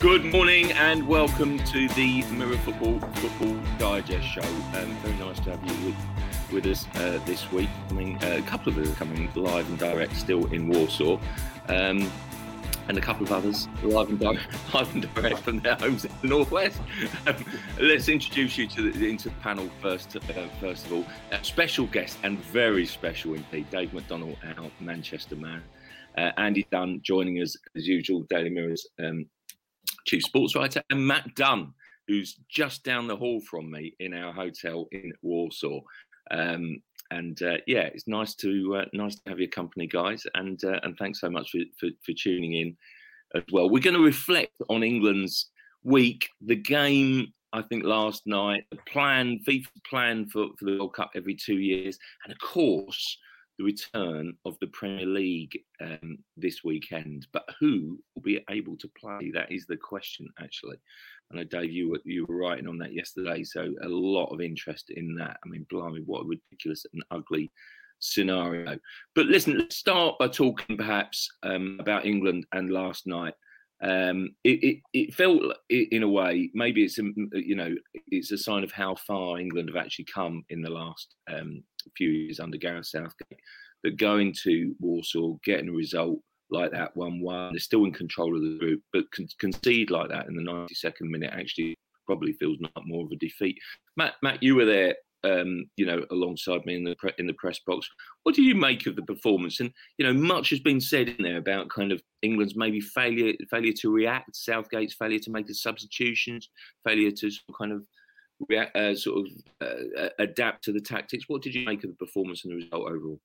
Good morning and welcome to the Mirror Football Football Digest Show. Um, very nice to have you with, with us uh, this week. I mean, uh, a couple of us are coming live and direct still in Warsaw, um, and a couple of others live and, di- live and direct from their homes in the northwest. Um, let's introduce you to the, into the panel first. Uh, first of all, a special guest and very special indeed, Dave McDonald, our Manchester man. Uh, Andy Dunn joining us as usual, Daily Mirror's um, chief sports writer, and Matt Dunn, who's just down the hall from me in our hotel in Warsaw. Um, and uh, yeah, it's nice to uh, nice to have your company, guys, and uh, and thanks so much for, for, for tuning in as well. We're going to reflect on England's week, the game. I think last night, the plan, FIFA plan for, for the World Cup every two years, and of course, the return of the Premier League um, this weekend. But who will be able to play? That is the question, actually. I know, Dave, you were, you were writing on that yesterday, so a lot of interest in that. I mean, blimey, what a ridiculous and ugly scenario. But listen, let's start by talking perhaps um, about England and last night. Um, it, it, it, felt in a way maybe it's a you know it's a sign of how far England have actually come in the last um, few years under Gareth Southgate that going to Warsaw, getting a result like that, one-one, they're still in control of the group, but con- concede like that in the 92nd minute actually probably feels not more of a defeat. Matt, Matt, you were there, um, you know, alongside me in the pre- in the press box. What do you make of the performance? And you know, much has been said in there about kind of England's maybe failure failure to react, Southgate's failure to make the substitutions, failure to kind of react, uh, sort of uh, adapt to the tactics. What did you make of the performance and the result overall?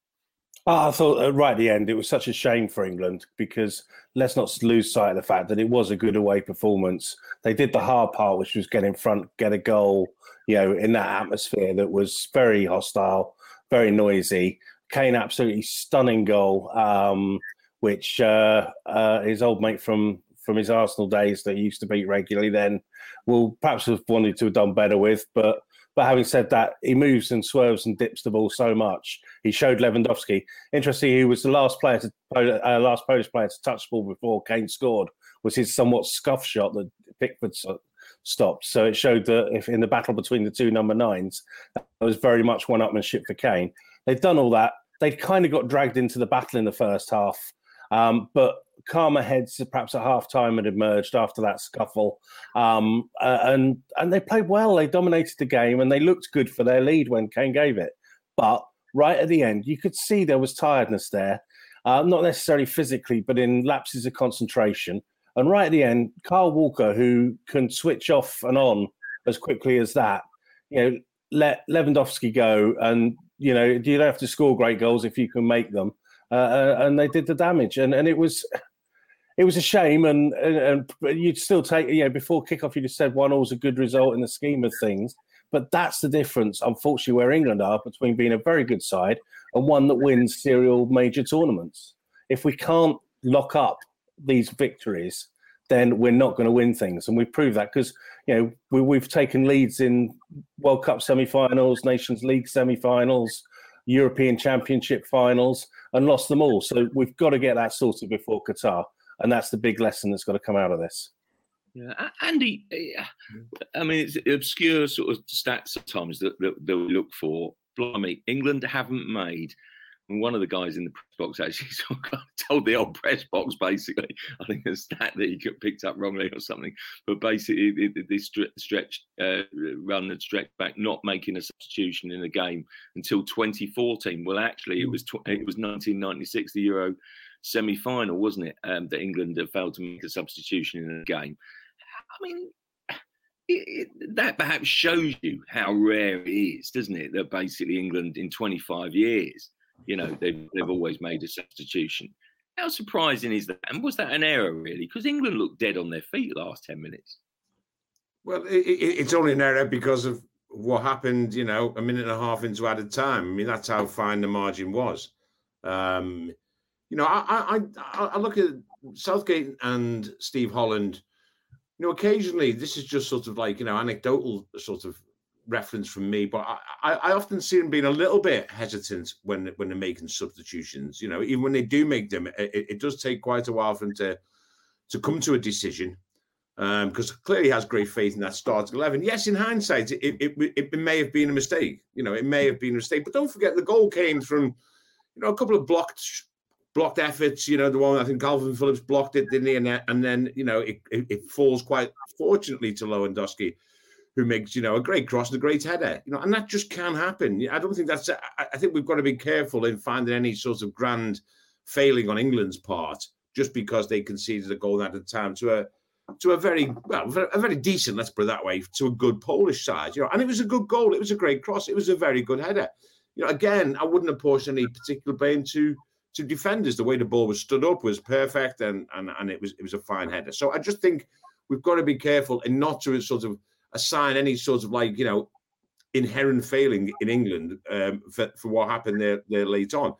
I thought uh, right at the end it was such a shame for England because let's not lose sight of the fact that it was a good away performance. They did the hard part, which was get in front, get a goal, you know, in that atmosphere that was very hostile, very noisy. Kane absolutely stunning goal, um, which uh, uh, his old mate from from his Arsenal days that he used to beat regularly then will perhaps have wanted to have done better with. But but having said that, he moves and swerves and dips the ball so much. He showed Lewandowski. Interesting, he was the last player to uh, last Polish player to touch the ball before Kane scored. Was his somewhat scuff shot that Pickford stopped. So it showed that if in the battle between the two number nines, that was very much one-upmanship for Kane. They've done all that. They've kind of got dragged into the battle in the first half, um, but calmer heads perhaps at half time had emerged after that scuffle. Um, uh, and and they played well. They dominated the game and they looked good for their lead when Kane gave it. But right at the end, you could see there was tiredness there, uh, not necessarily physically, but in lapses of concentration. And right at the end, Kyle Walker, who can switch off and on as quickly as that, you know, let Lewandowski go. And, you know, you don't have to score great goals if you can make them. Uh, uh and they did the damage. And, and it was it was a shame, and, and, and you'd still take you know before kickoff. You just said one all's a good result in the scheme of things, but that's the difference, unfortunately, where England are between being a very good side and one that wins serial major tournaments. If we can't lock up these victories, then we're not going to win things, and we prove that because you know we, we've taken leads in World Cup semi-finals, Nations League semi-finals. European Championship finals and lost them all. So we've got to get that sorted before Qatar and that's the big lesson that's got to come out of this. Yeah, Andy. Eh, I mean, it's obscure sort of stats sometimes that, that, that we look for. Blimey, England haven't made. And one of the guys in the press box actually sort of told the old press box basically. I think a stat that he got picked up wrongly or something. But basically, this stretch uh, run and stretch back, not making a substitution in a game until 2014. Well, actually, it hmm. was tw- it was 1996, the Euro semi final, wasn't it? Um, that England had failed to make a substitution in a game. I mean, it, it, that perhaps shows you how rare it is, doesn't it? That basically England in 25 years, you know, they've, they've always made a substitution. How surprising is that? And was that an error, really? Because England looked dead on their feet last 10 minutes. Well, it, it's only an error because of what happened, you know, a minute and a half into added time. I mean, that's how fine the margin was. Um, you know, I, I I look at Southgate and Steve Holland. You know, occasionally this is just sort of like you know anecdotal sort of reference from me, but I, I often see them being a little bit hesitant when when they're making substitutions. You know, even when they do make them, it, it does take quite a while for them to to come to a decision. because um, clearly he has great faith in that starting eleven. Yes, in hindsight, it, it, it, may have been a mistake. You know, it may have been a mistake. But don't forget, the goal came from, you know, a couple of blocked blocked efforts. You know, the one I think Kalvin Phillips blocked it, didn't he? And, and then you know it, it, it falls quite fortunately to Lewandowski, who makes you know a great cross and a great header. You know, and that just can happen. I don't think that's. I, I think we've got to be careful in finding any sort of grand failing on England's part just because they conceded a goal at a time to a to a very well, a very decent, let's put it that way, to a good Polish side. You know, and it was a good goal. It was a great cross. It was a very good header. You know, again, I wouldn't apportion any particular blame to to defenders. The way the ball was stood up was perfect, and and and it was it was a fine header. So I just think we've got to be careful and not to sort of assign any sort of like you know inherent failing in England um, for, for what happened there there late on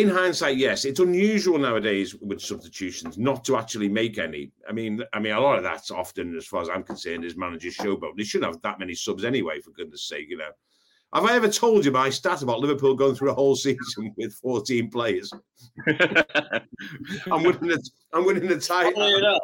in hindsight, yes, it's unusual nowadays with substitutions not to actually make any. I mean, I mean, a lot of that's often, as far as I'm concerned, is managers showboat. They shouldn't have that many subs anyway, for goodness' sake. You know, have I ever told you my stat about Liverpool going through a whole season with 14 players? I'm winning the I'm winning the title.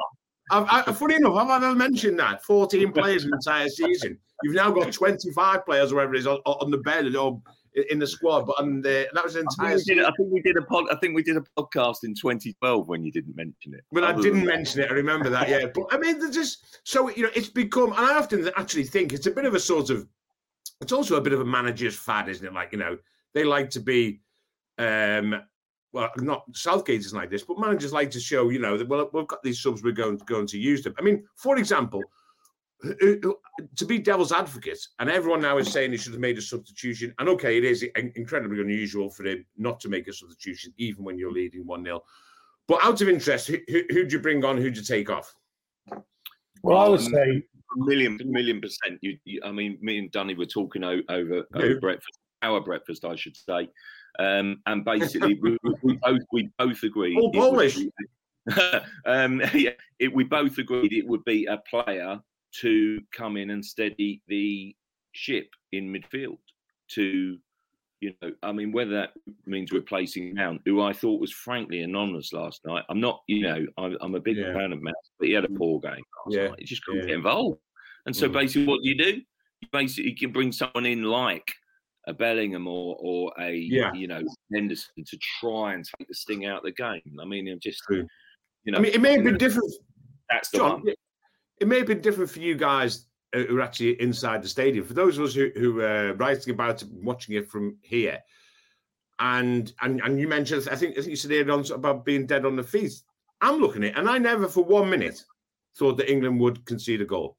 I've, I, funny enough, have I ever mentioned that 14 players in the entire season? You've now got 25 players, or whatever it is, on, on the bed or in the squad, but and that was entire. I think, did, I think, we did a pod. I think we did a podcast in 2012 when you didn't mention it. But I didn't mention it. I remember that. Yeah, but I mean, there's just so you know, it's become. And I often actually think it's a bit of a sort of. It's also a bit of a manager's fad, isn't it? Like you know, they like to be. um well, not Southgate is like this, but managers like to show, you know, that well, we've got these subs, we're going going to use them. I mean, for example, to be devil's advocate, and everyone now is saying he should have made a substitution. And okay, it is incredibly unusual for him not to make a substitution, even when you're leading 1 0. But out of interest, who, who'd you bring on? Who'd you take off? Well, I would um, say million, million percent. You, you, I mean, me and Dunny were talking over, over, over breakfast, our breakfast, I should say. Um, and basically, we, we, both we both agreed. All Polish. um, yeah, it, we both agreed it would be a player to come in and steady the ship in midfield to you know, I mean, whether that means replacing Mount, who I thought was frankly anonymous last night. I'm not, you know, I'm, I'm a big yeah. fan of Mount, but he had a poor game last yeah. night. He just couldn't yeah. get involved. And so mm. basically, what do you do? You basically can bring someone in like a Bellingham or or a yeah. you know Henderson to try and take the sting out of the game. I mean, just True. you know, I mean, it may have been different. That's the John, one it may have been different for you guys uh, who are actually inside the stadium. For those of us who, who are writing about it, watching it from here, and and and you mentioned, I think, I think you said earlier on about being dead on the feet. I'm looking at it, and I never for one minute thought that England would concede a goal.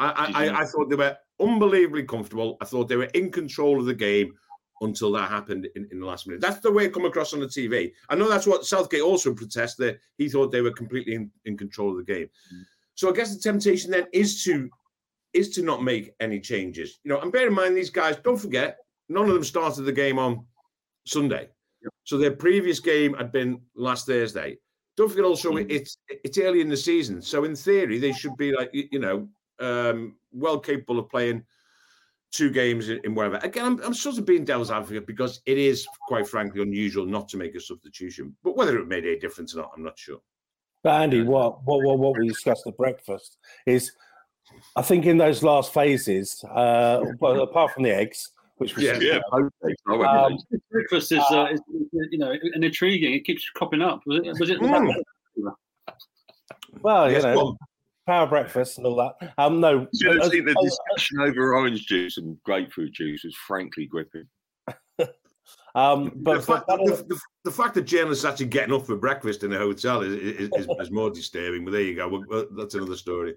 I, I, I thought they were unbelievably comfortable. I thought they were in control of the game until that happened in, in the last minute. That's the way it come across on the TV. I know that's what Southgate also protested. That he thought they were completely in, in control of the game. Mm. So I guess the temptation then is to is to not make any changes. You know, and bear in mind these guys, don't forget, none of them started the game on Sunday. Yep. So their previous game had been last Thursday. Don't forget also mm-hmm. it's it's early in the season. So in theory, they should be like you know, um, well capable of playing two games in, in wherever. Again, I'm, I'm sort of being devil's advocate because it is quite frankly unusual not to make a substitution. But whether it made any difference or not, I'm not sure. But Andy, what what what, what we discussed at breakfast is, I think in those last phases, uh, well, apart from the eggs, which was yeah, yeah. Um, breakfast is, uh, is, you know an intriguing. It keeps cropping up. Was it? Was it mm. Well, you know, power breakfast and all that. Um, no, you know, the discussion over orange juice and grapefruit juice was frankly gripping. Um, but the fact, the, the, the fact, that journalists actually getting up for breakfast in a hotel is, is, is, is more disturbing. But there you go. Well, that's another story.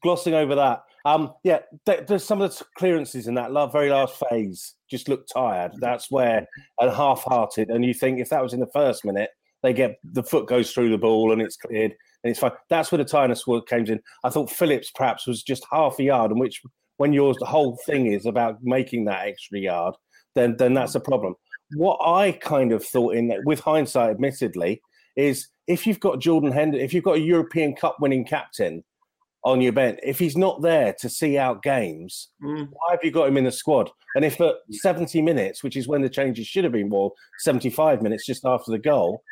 Glossing over that, um, yeah, there's some of the clearances in that very last phase just look tired. That's where and half-hearted, and you think if that was in the first minute, they get the foot goes through the ball and it's cleared and it's fine. That's where the tiredness came in. I thought Phillips perhaps was just half a yard, and which when yours the whole thing is about making that extra yard, then then that's a problem. What I kind of thought in that, with hindsight, admittedly, is if you've got Jordan Henderson, if you've got a European Cup winning captain on your bench, if he's not there to see out games, mm. why have you got him in the squad? And if at 70 minutes, which is when the changes should have been, well, 75 minutes just after the goal,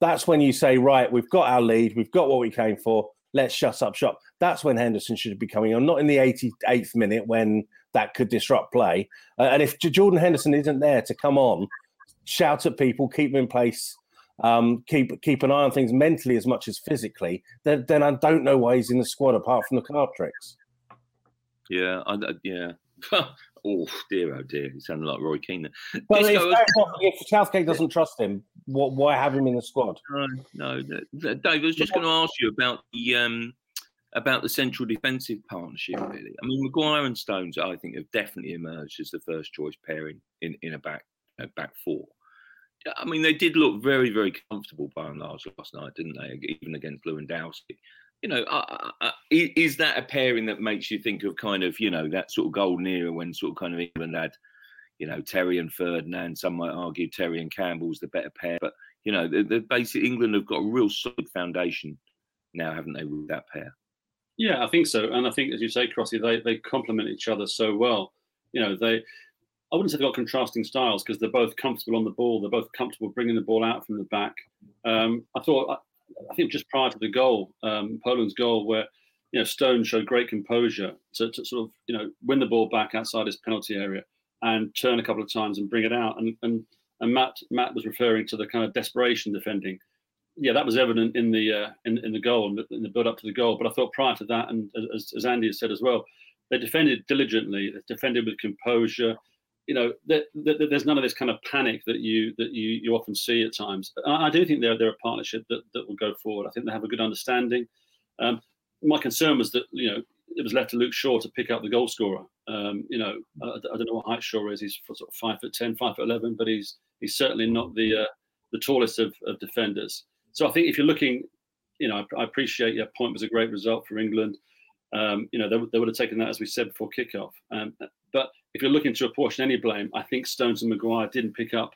that's when you say, right, we've got our lead, we've got what we came for, let's shut up shop. That's when Henderson should be coming on, not in the 88th minute when that could disrupt play. Uh, and if Jordan Henderson isn't there to come on, shout at people, keep them in place, um, keep keep an eye on things mentally as much as physically, then, then I don't know why he's in the squad apart from the card tricks. Yeah, I, yeah. oh dear, oh dear, he sounded like Roy Keane. But if, if, Southgate doesn't trust him, what, why have him in the squad? No, no, Dave. I was just going to ask you about the um, about the central defensive partnership. Really, I mean, Maguire and Stones, I think, have definitely emerged as the first choice pairing in in a back a back four. I mean, they did look very, very comfortable by and large last night, didn't they? Even against Lewandowski you know, uh, uh, is that a pairing that makes you think of kind of, you know, that sort of golden era when sort of kind of England had, you know, Terry and Ferdinand. Some might argue Terry and Campbell's the better pair, but you know, the, the basic England have got a real solid foundation now, haven't they, with that pair? Yeah, I think so, and I think, as you say, Crossy, they they complement each other so well. You know, they. I wouldn't say they've got contrasting styles because they're both comfortable on the ball. They're both comfortable bringing the ball out from the back. Um, I thought I think just prior to the goal, um, Poland's goal, where you know Stone showed great composure to, to, sort of you know win the ball back outside his penalty area and turn a couple of times and bring it out. And and and Matt Matt was referring to the kind of desperation defending. Yeah, that was evident in the uh, in, in the goal and in the build up to the goal. But I thought prior to that, and as, as Andy has said as well, they defended diligently. They defended with composure you know, there's none of this kind of panic that you that you you often see at times. I, I, do think they're they're a partnership that, that will go forward. I think they have a good understanding. Um, my concern was that you know it was left to Luke Shaw to pick up the goal scorer. Um, you know, I, I, don't know what height Shaw is. He's sort of five foot ten, five foot eleven, but he's he's certainly not the uh, the tallest of, of defenders. So I think if you're looking, you know, I, I appreciate your point was a great result for England. Um, you know, they, they, would have taken that as we said before kickoff. Um, but if you're looking to apportion any blame, I think Stones and Maguire didn't pick up,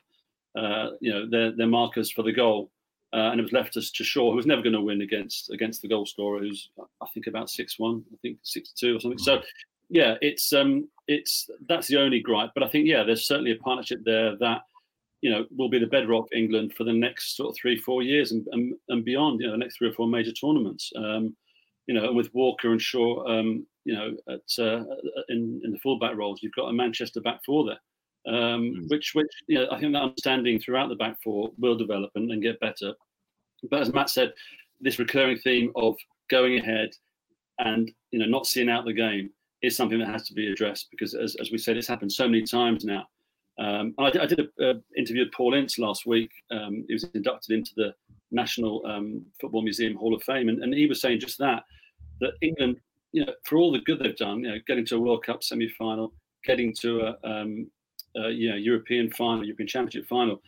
uh, you know, their, their markers for the goal, uh, and it was left us to Shaw, who was never going to win against against the goal scorer, who's I think about six one, I think six two or something. So, yeah, it's um, it's that's the only gripe. But I think yeah, there's certainly a partnership there that you know will be the bedrock England for the next sort of three four years and and, and beyond. You know, the next three or four major tournaments. Um, you know, and with Walker and Shaw, um, you know, at uh, in in the fullback roles, you've got a Manchester back four there, um, mm. which which you know, I think that understanding throughout the back four will develop and, and get better. But as Matt said, this recurring theme of going ahead and you know not seeing out the game is something that has to be addressed because, as, as we said, it's happened so many times now. Um, I, I did an interview with Paul Ince last week. Um, he was inducted into the National um, Football Museum Hall of Fame, and, and he was saying just that that England you know, for all the good they've done, you know, getting to a World Cup semi-final, getting to a, um, a you know European final, European Championship final,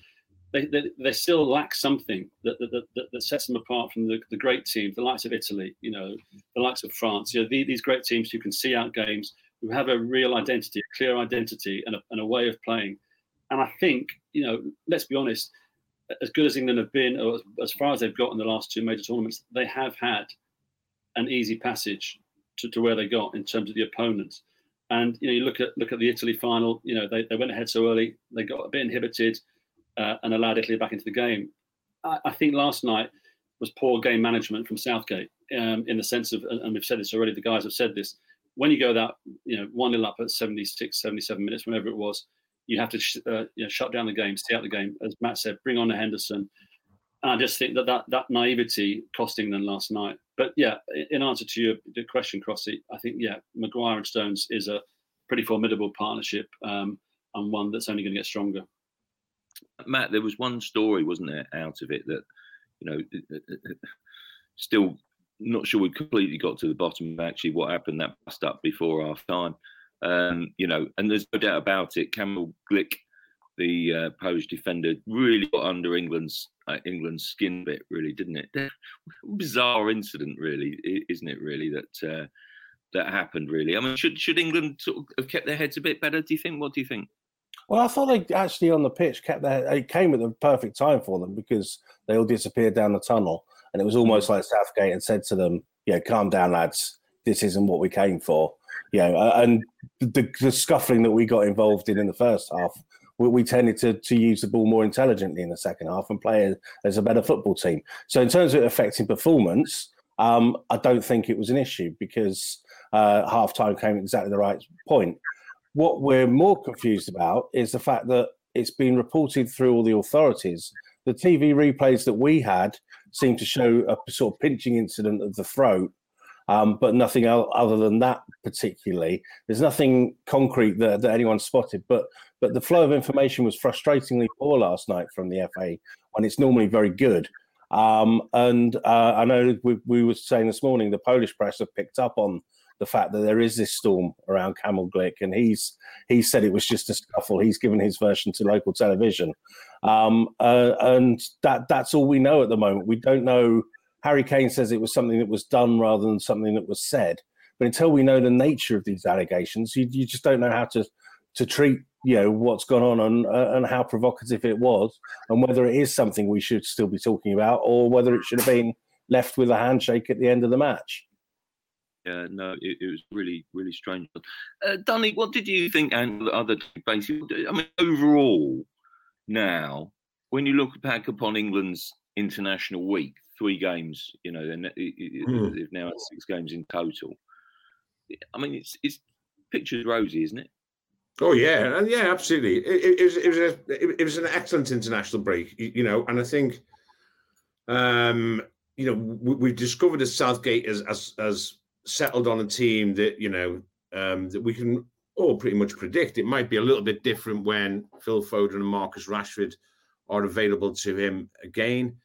they, they, they still lack something that, that, that, that, sets them apart from the, the great teams, the likes of Italy, you know, the likes of France. You know, the, these great teams who can see out games, who have a real identity, a clear identity, and a, and a way of playing. And I think, you know, let's be honest, as good as England have been, or as, far as they've got in the last two major tournaments, they have had an easy passage to, to where they got in terms of the opponents. And you know, you look at look at the Italy final. You know, they, they went ahead so early, they got a bit inhibited, uh, and allowed Italy back into the game. I, I, think last night was poor game management from Southgate um, in the sense of, and we've said this already. The guys have said this. When you go that, you know, one nil up at 76, 77 minutes, whenever it was, you have to sh- uh, you know, shut down the game, stay out the game. As Matt said, bring on the Henderson. And I just think that that, that naivety costing them last night but yeah, in answer to your the question, Crossy, I think yeah, Maguire and Stones is a pretty formidable partnership um, and one that's only going to get stronger. Matt, there was one story, wasn't there, out of it that you know, still not sure we completely got to the bottom of actually what happened that bust up before half time. Um, you know, and there's no doubt about it. Kamil Glik, the uh, Polish defender really got under England's uh, England's skin a bit, really, didn't it? Bizarre incident, really, isn't it? Really, that uh, that happened. Really, I mean, should should England sort of have kept their heads a bit better? Do you think? What do you think? Well, I thought they actually on the pitch kept their. It came at the perfect time for them because they all disappeared down the tunnel, and it was almost mm. like Southgate had said to them, "Yeah, calm down, lads. This isn't what we came for." You know, and the, the scuffling that we got involved in in the first half we, we tended to, to use the ball more intelligently in the second half and play as a better football team. So in terms of affecting performance, um, I don't think it was an issue because uh, half time came at exactly the right point. What we're more confused about is the fact that it's been reported through all the authorities. The TV replays that we had seem to show a sort of pinching incident of the throat, um, but nothing other than that particularly. There's nothing concrete that, that anyone spotted, but but the flow of information was frustratingly poor last night from the FA when it's normally very good. Um, and uh, I know we, we were saying this morning the Polish press have picked up on the fact that there is this storm around Kamil Glik, and he's he said it was just a scuffle. He's given his version to local television, um, uh, and that that's all we know at the moment. We don't know. Harry Kane says it was something that was done rather than something that was said. But until we know the nature of these allegations, you, you just don't know how to to treat you know what's gone on and uh, and how provocative it was, and whether it is something we should still be talking about, or whether it should have been left with a handshake at the end of the match. Yeah, no, it, it was really, really strange. Uh, what did you think? And other basically, I mean, overall, now when you look back upon England's international week, three games, you know, and mm. they've now had six games in total. I mean, it's it's pictures rosy, isn't it? Oh yeah, and yeah, absolutely. It, it, was it was a it was an excellent international break, you know, and I think, um, you know, we, have discovered that Southgate as as as settled on a team that you know um, that we can all pretty much predict. It might be a little bit different when Phil Foden and Marcus Rashford are available to him again,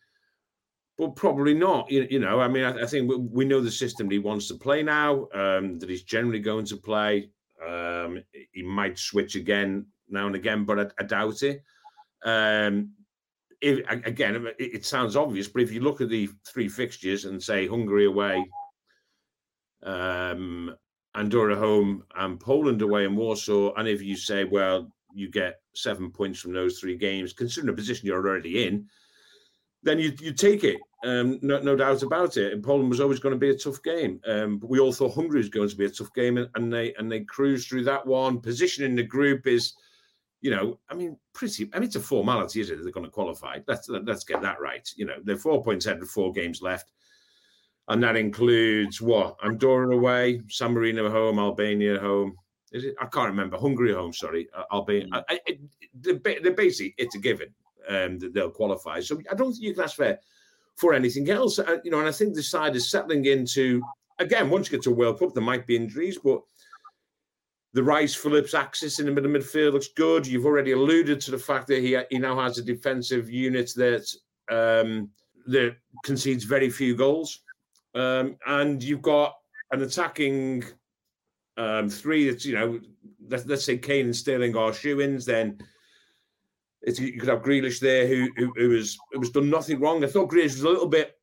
but probably not. You, you know, I mean, I, I think we, we, know the system he wants to play now. Um, that he's generally going to play. Um, he might switch again now and again, but I, I doubt it. Um, if, again, it, it, sounds obvious, but if you look at the three fixtures and say Hungary away, um, Andorra home, and Poland away in Warsaw, and if you say, well, you get seven points from those three games, considering the position you're already in, then you you take it. Um, no, no doubt about it. And Poland was always going to be a tough game. Um, but we all thought Hungary was going to be a tough game, and, and they and they cruised through that one. Position in the group is, you know, I mean, pretty. I mean, it's a formality, is it? They're going to qualify. Let's let's get that right. You know, they're four points ahead with four games left, and that includes what Andorra away, San Marino home, Albania home. Is it? I can't remember. Hungary home. Sorry, uh, Albania. Mm. I, I, they're, they're basically it's a given um, that they'll qualify. So I don't think you can ask for for anything else. Uh, you know, and I think the side is settling into again. Once you get to World Cup, there might be injuries, but the Rice Phillips axis in the middle midfield looks good. You've already alluded to the fact that he he now has a defensive unit that um, that concedes very few goals, um, and you've got an attacking um, three that's you know let's, let's say Kane and Sterling are shoo-ins, then it's, you could have Grealish there, who, who who was who was done nothing wrong. I thought Grealish was a little bit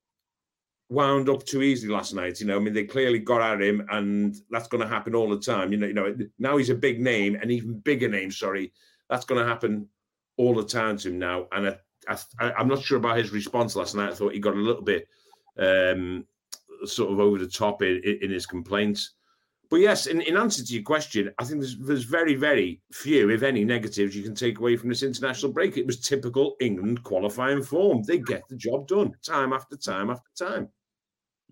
wound up too easily last night. You know, I mean, they clearly got at him, and that's going to happen all the time. You know, you know, now he's a big name, an even bigger name. Sorry, that's going to happen all the time to him now. And I, I, I'm not sure about his response last night. I thought he got a little bit um, sort of over the top in, in his complaints. But yes, in, in answer to your question, I think there's, there's very, very few, if any, negatives you can take away from this international break. It was typical England qualifying form. They get the job done time after time after time.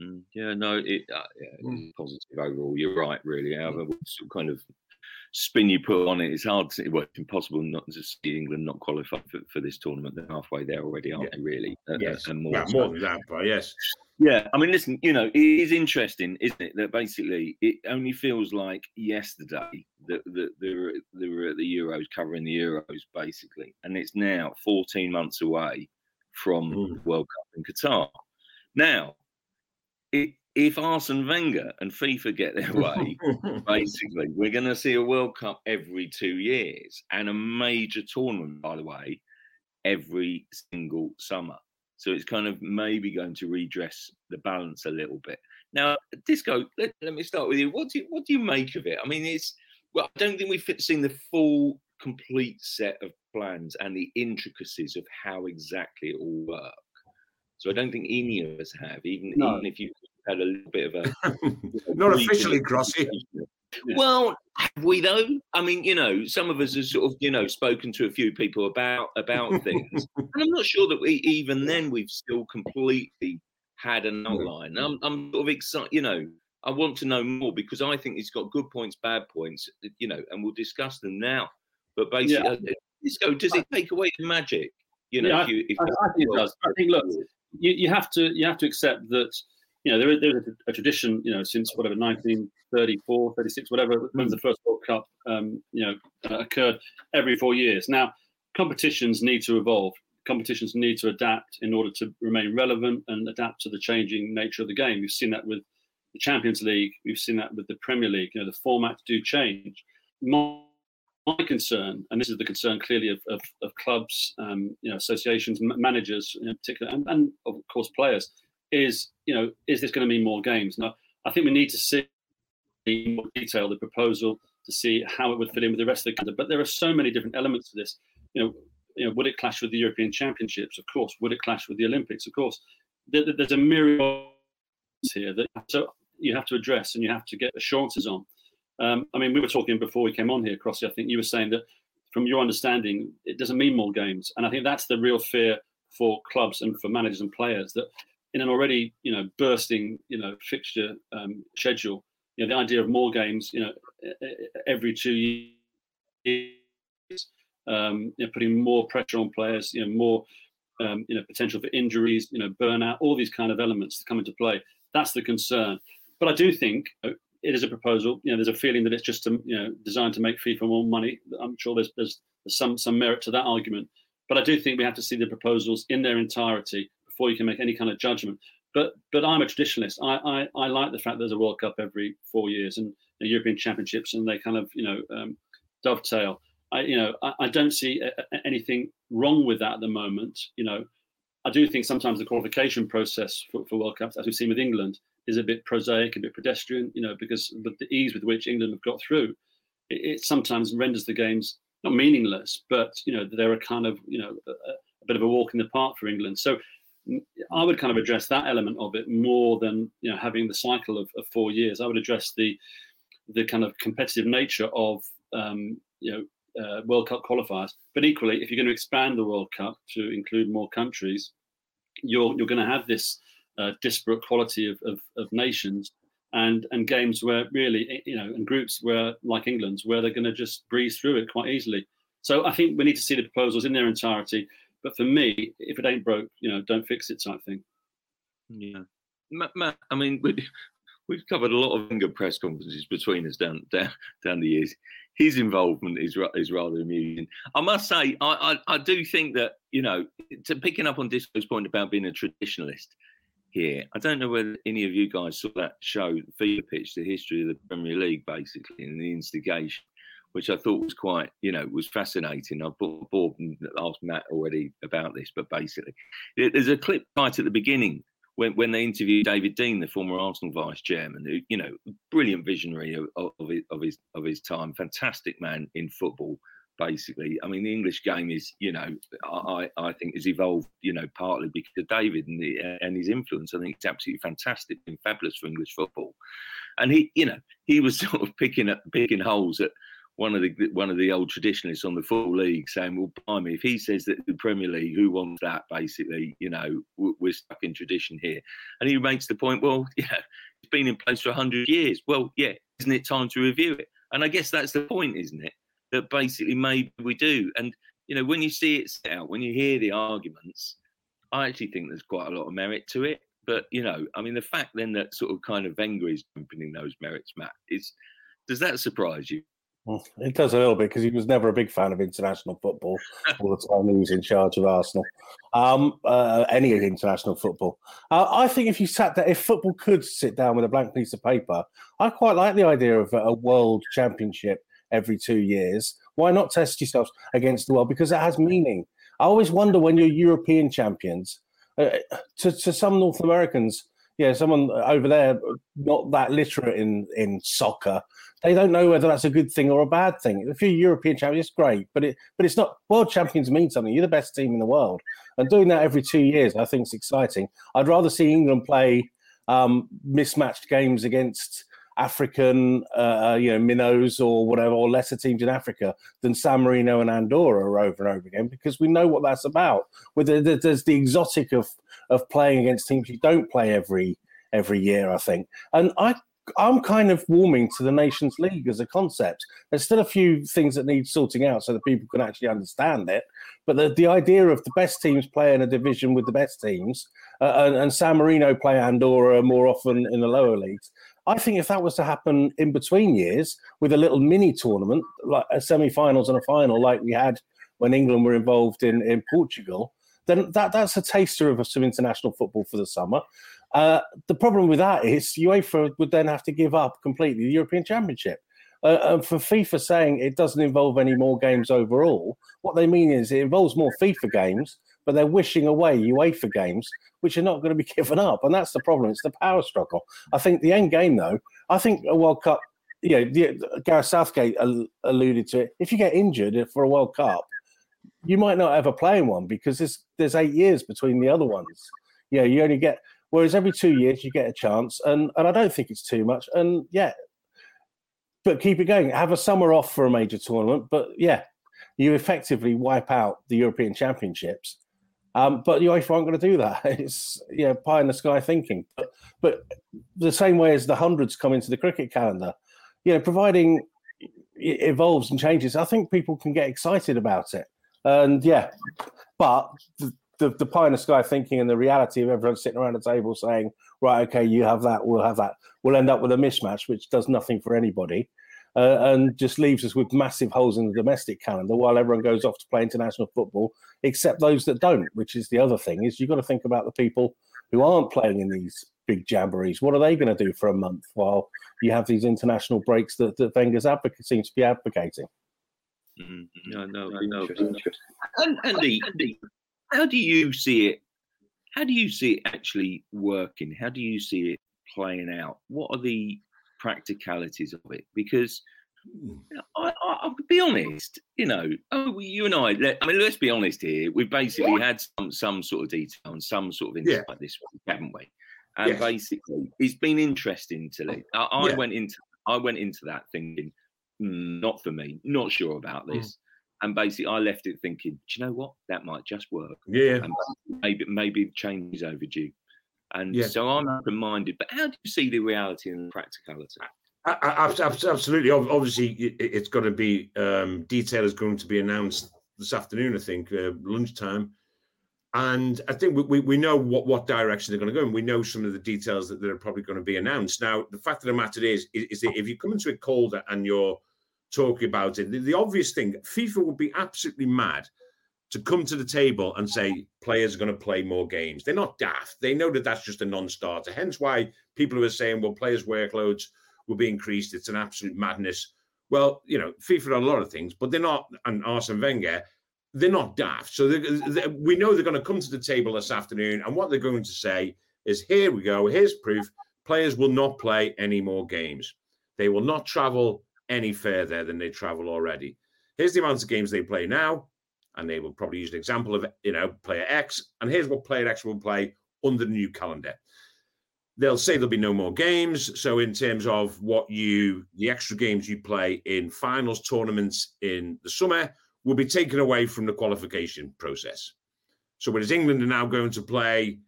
Mm, yeah, no, it, uh, yeah, mm. positive overall. You're right, really. However, some kind of spin you put on it, it's hard to, well, it's impossible not to see England not qualify for, for this tournament. They're halfway there already, aren't yeah. they, really? Uh, uh yes. and more, yeah, more than that, but yes. Yeah, I mean, listen, you know, it is interesting, isn't it, that basically it only feels like yesterday that, that they, were, they were at the Euros, covering the Euros, basically, and it's now 14 months away from mm. World Cup in Qatar. Now, it, if Arsene Wenger and FIFA get their way, basically, we're going to see a World Cup every two years and a major tournament, by the way, every single summer. So it's kind of maybe going to redress the balance a little bit. Now, Disco, let, let me start with you. What do you, what do you make of it? I mean, it's well, I don't think we've seen the full, complete set of plans and the intricacies of how exactly it will work. So I don't think any of us have, even no. even if you had a little bit of a not officially crossy. Well, have we though? I mean, you know, some of us have sort of, you know, spoken to a few people about about things, and I'm not sure that we even then we've still completely had an outline. I'm, I'm sort of excited, you know. I want to know more because I think it's got good points, bad points, you know, and we'll discuss them now. But basically, yeah. Uh, does it take away the magic? You know, yeah, if you, if I, I, think it does. I think look, you, you have to you have to accept that you know there is, there is a, a, tradition you know since whatever 1934, 36, whatever when the first World Cup um, you know uh, occurred every four years. Now competitions need to evolve. Competitions need to adapt in order to remain relevant and adapt to the changing nature of the game. We've seen that with the Champions League. We've seen that with the Premier League. You know the formats do change. My my concern, and this is the concern clearly of, of, of clubs, um, you know, associations, managers in particular, and, and, of course players, is you know, is this going to mean more games? Now, I think we need to see in more detail the proposal to see how it would fit in with the rest of the calendar. But there are so many different elements to this. You know, you know, would it clash with the European Championships? Of course. Would it clash with the Olympics? Of course. There, there's a myriad here that so you have to address and you have to get assurances on. Um, I mean, we were talking before we came on here, Crossy. I think you were saying that from your understanding, it doesn't mean more games. And I think that's the real fear for clubs and for managers and players that in an already, you know, bursting, you know, fixture um, schedule, you know, the idea of more games, you know, every two years, um, you know, putting more pressure on players, you know, more, um, you know, potential for injuries, you know, burnout, all these kind of elements come into play. That's the concern. But I do think it is a proposal. You know, there's a feeling that it's just to, you know designed to make FIFA more money. I'm sure there's, there's there's some some merit to that argument, but I do think we have to see the proposals in their entirety before you can make any kind of judgment. But but I'm a traditionalist. I I, I like the fact there's a World Cup every four years and European Championships, and they kind of you know um, dovetail. I you know I, I don't see a, a, anything wrong with that at the moment. You know, I do think sometimes the qualification process for, for World Cups, as we've seen with England, is a bit prosaic, a bit pedestrian, you know, because with the ease with which England have got through, it, it sometimes renders the games not meaningless, but you know they're a kind of you know a, a, bit of a walk in the park for England. So I would kind of address that element of it more than you know having the cycle of, of four years. I would address the the kind of competitive nature of um, you know uh, World Cup qualifiers. But equally, if you're going to expand the World Cup to include more countries, you're you're going to have this uh, disparate quality of, of, of, nations and and games where really you know and groups where like England's where they're going to just breeze through it quite easily. So I think we need to see the proposals in their entirety. But for me, if it ain't broke, you know, don't fix it type thing. Yeah, Matt. I mean, we, we've covered a lot of Wenger press conferences between us down down down the years. His involvement is is rather amusing. I must say, I I, I do think that you know, to picking up on Disco's point about being a traditionalist, here. I don't know whether any of you guys saw that show, Fever Pitch, the history of the Premier League, basically, and the instigation, which I thought was quite, you know, was fascinating. I bought board and asked Matt already about this, but basically, there's a clip right at the beginning when, when they interviewed David Dein, the former Arsenal vice chairman, who, you know, brilliant visionary of, of, of, his, of his of his time, fantastic man in football basically. I mean, the English game is, you know, I, I think has evolved, you know, partly because of David and, the, and his influence. I think it's absolutely fantastic and fabulous for English football. And he, you know, he was sort of picking up, picking holes at one of the one of the old traditionalists on the full league, saying, "Well, by me, if he says that the Premier League, who wants that? Basically, you know, we're stuck in tradition here." And he makes the point, "Well, yeah, it's been in place for hundred years. Well, yeah, isn't it time to review it?" And I guess that's the point, isn't it? that basically maybe we do. And you know, when you see it set out, when you hear the arguments, I actually think there's quite a lot of merit to it. But you know, I mean, the fact then that sort of kind of Wenger is championing those merits, Matt, is does that surprise you? Well, it does a little bit because he was never a big fan of international football all the time he was in charge of Arsenal. Um, uh, any international football. Uh, I think if you sat there, if football could sit down with a blank piece of paper, I quite like the idea of a world championship every two years. Why not test yourselves against the world? Because it has meaning. I always wonder when you're European champions, uh, to, to some North Americans, yeah, someone over there not that literate in, in soccer, they don't know whether that's a good thing or a bad thing. If you're European champions, great, but it but it's not. World champions mean something. You're the best team in the world, and doing that every two years, I think, is exciting. I'd rather see England play um, mismatched games against African, uh, you know, minnows or whatever, or lesser teams in Africa than San Marino and Andorra over and over again because we know what that's about. With the, there's the exotic of of playing against teams you don't play every every year, I think, and I. I'm kind of warming to the Nations League as a concept. There's still a few things that need sorting out so that people can actually understand it. But the, the idea of the best teams play in a division with the best teams uh, and, and San Marino play Andorra more often in the lower leagues, I think if that was to happen in between years with a little mini tournament, like a semi-finals and a final, like we had when England were involved in, in Portugal, then that, that's a taster of some international football for the summer. Uh, the problem with that is UEFA would then have to give up completely the European Championship. Uh, and for FIFA saying it doesn't involve any more games overall, what they mean is it involves more FIFA games, but they're wishing away UEFA games, which are not going to be given up. And that's the problem. It's the power struggle. I think the end game, though, I think a World Cup, you know, the, Gareth Southgate alluded to it. If you get injured for a World Cup, you might not ever play in one because there's, there's eight years between the other ones. Yeah, you only get, whereas every two years you get a chance. And, and I don't think it's too much. And yeah, but keep it going. Have a summer off for a major tournament. But yeah, you effectively wipe out the European Championships um, but UEFA aren't going to do that. It's you know, pie in the sky thinking. But, but the same way as the hundreds come into the cricket calendar, you know, providing it evolves and changes, I think people can get excited about it. And yeah, but the, the, the pie in the sky thinking and the reality of everyone sitting around the table saying, right, okay, you have that, we'll have that, we'll end up with a mismatch, which does nothing for anybody uh, and just leaves us with massive holes in the domestic calendar while everyone goes off to play international football, except those that don't. Which is the other thing is you've got to think about the people who aren't playing in these big jamborees. What are they going to do for a month while you have these international breaks that, that Wenger's advocate seems to be advocating? Mm-hmm. No, no, no. And Andy, Andy, how do you see it? How do you see it actually working? How do you see it playing out? What are the practicalities of it because hmm. I, will be honest, you know, oh, you and I, let, I mean, let's be honest here. We've basically had some, some sort of detail and some sort of insight yeah. this week, haven't we? And yes. basically, it's been interesting to me. I, I yeah. went into I went into that thinking, mm, not for me, not sure about hmm. this. Mm. And basically, I left it thinking, do you know what? That might just work. Yeah. And maybe maybe change is overdue. And yeah. so I'm open minded. But how do you see the reality and the practicality? I, I, absolutely. Obviously, it's going to be um, detail is going to be announced this afternoon. I think uh, lunchtime, and I think we, we know what what direction they're going to go, and we know some of the details that, that are probably going to be announced. Now, the fact of the matter is, is, is that if you come into it colder and you're talking about it, the, the obvious thing, FIFA would be absolutely mad to come to the table and say players are going to play more games. They're not daft. They know that that's just a non-starter. Hence why people who are saying, well, players' workloads will be increased. It's an absolute madness. Well, you know, FIFA are a lot of things, but they're not, and Arsene Wenger, they're not daft. So they're, they're, we know they're going to come to the table this afternoon, and what they're going to say is, here we go, here's proof. Players will not play any more games. They will not travel any further than they travel already. Here's the amount of games they play now and they will probably use an example of you know player X, and here's what player X will play under the new calendar. They'll say there'll be no more games. So in terms of what you the extra games you play in finals tournaments in the summer will be taken away from the qualification process. So whereas England are now going to play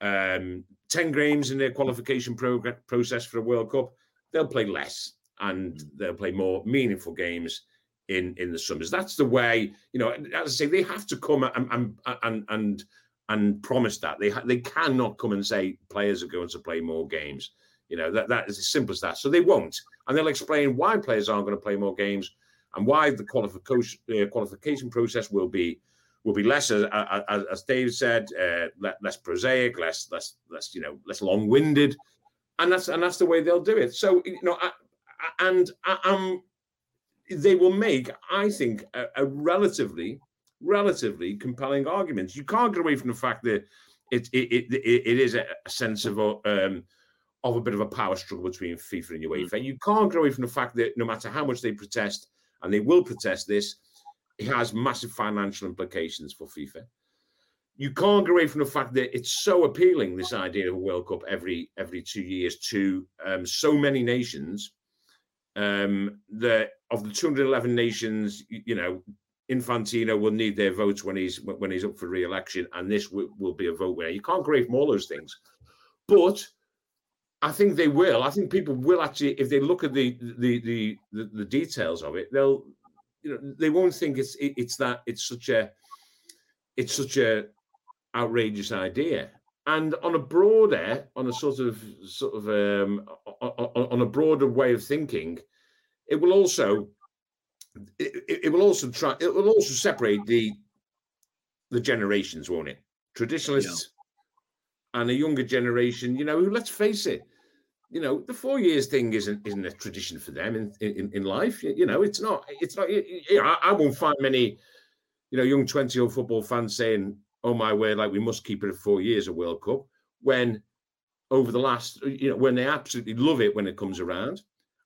um, 10 games in their qualification prog- process for a World Cup, they'll play less and mm. they'll play more meaningful games in in the summers. That's the way, you know. As I say, they have to come and and and and, and promise that they ha- they cannot come and say players are going to play more games. You know that that is as simple as that. So they won't, and they'll explain why players aren't going to play more games and why the qualification uh, qualification process will be will be less, as, as, as Dave said, uh, less prosaic, less less less you know less long winded, and that's and that's the way they'll do it. So you know, I, and I, I'm they will make, I think, a, a, relatively, relatively compelling argument. You can't get away from the fact that it it it, it is a sense of um, of a bit of a power struggle between FIFA and UEFA. Mm. You can't get away from the fact that no matter how much they protest, and they will protest this, it has massive financial implications for FIFA. you can't get away from the fact that it's so appealing this idea of a World Cup every every two years to um, so many nations um, that of the 211 nations, you know, Infantino will need their votes when he's when he's up for re-election, and this will, will be a vote winner. You can't from all those things, but I think they will. I think people will actually, if they look at the the the the, the details of it, they'll you know they won't think it's it, it's that it's such a it's such a outrageous idea. And on a broader, on a sort of sort of um, on, a broader way of thinking, it will also it, it will also try it will also separate the the generations, won't it? Traditionalists yeah. and a younger generation, you know, who let's face it, you know, the four years thing isn't isn't a tradition for them in in, in life. You know, it's not. It's not. You know, I, I won't find many, you know, young twenty year old football fans saying, "Oh my word, like we must keep it at four years a World Cup." When over the last, you know, when they absolutely love it when it comes around.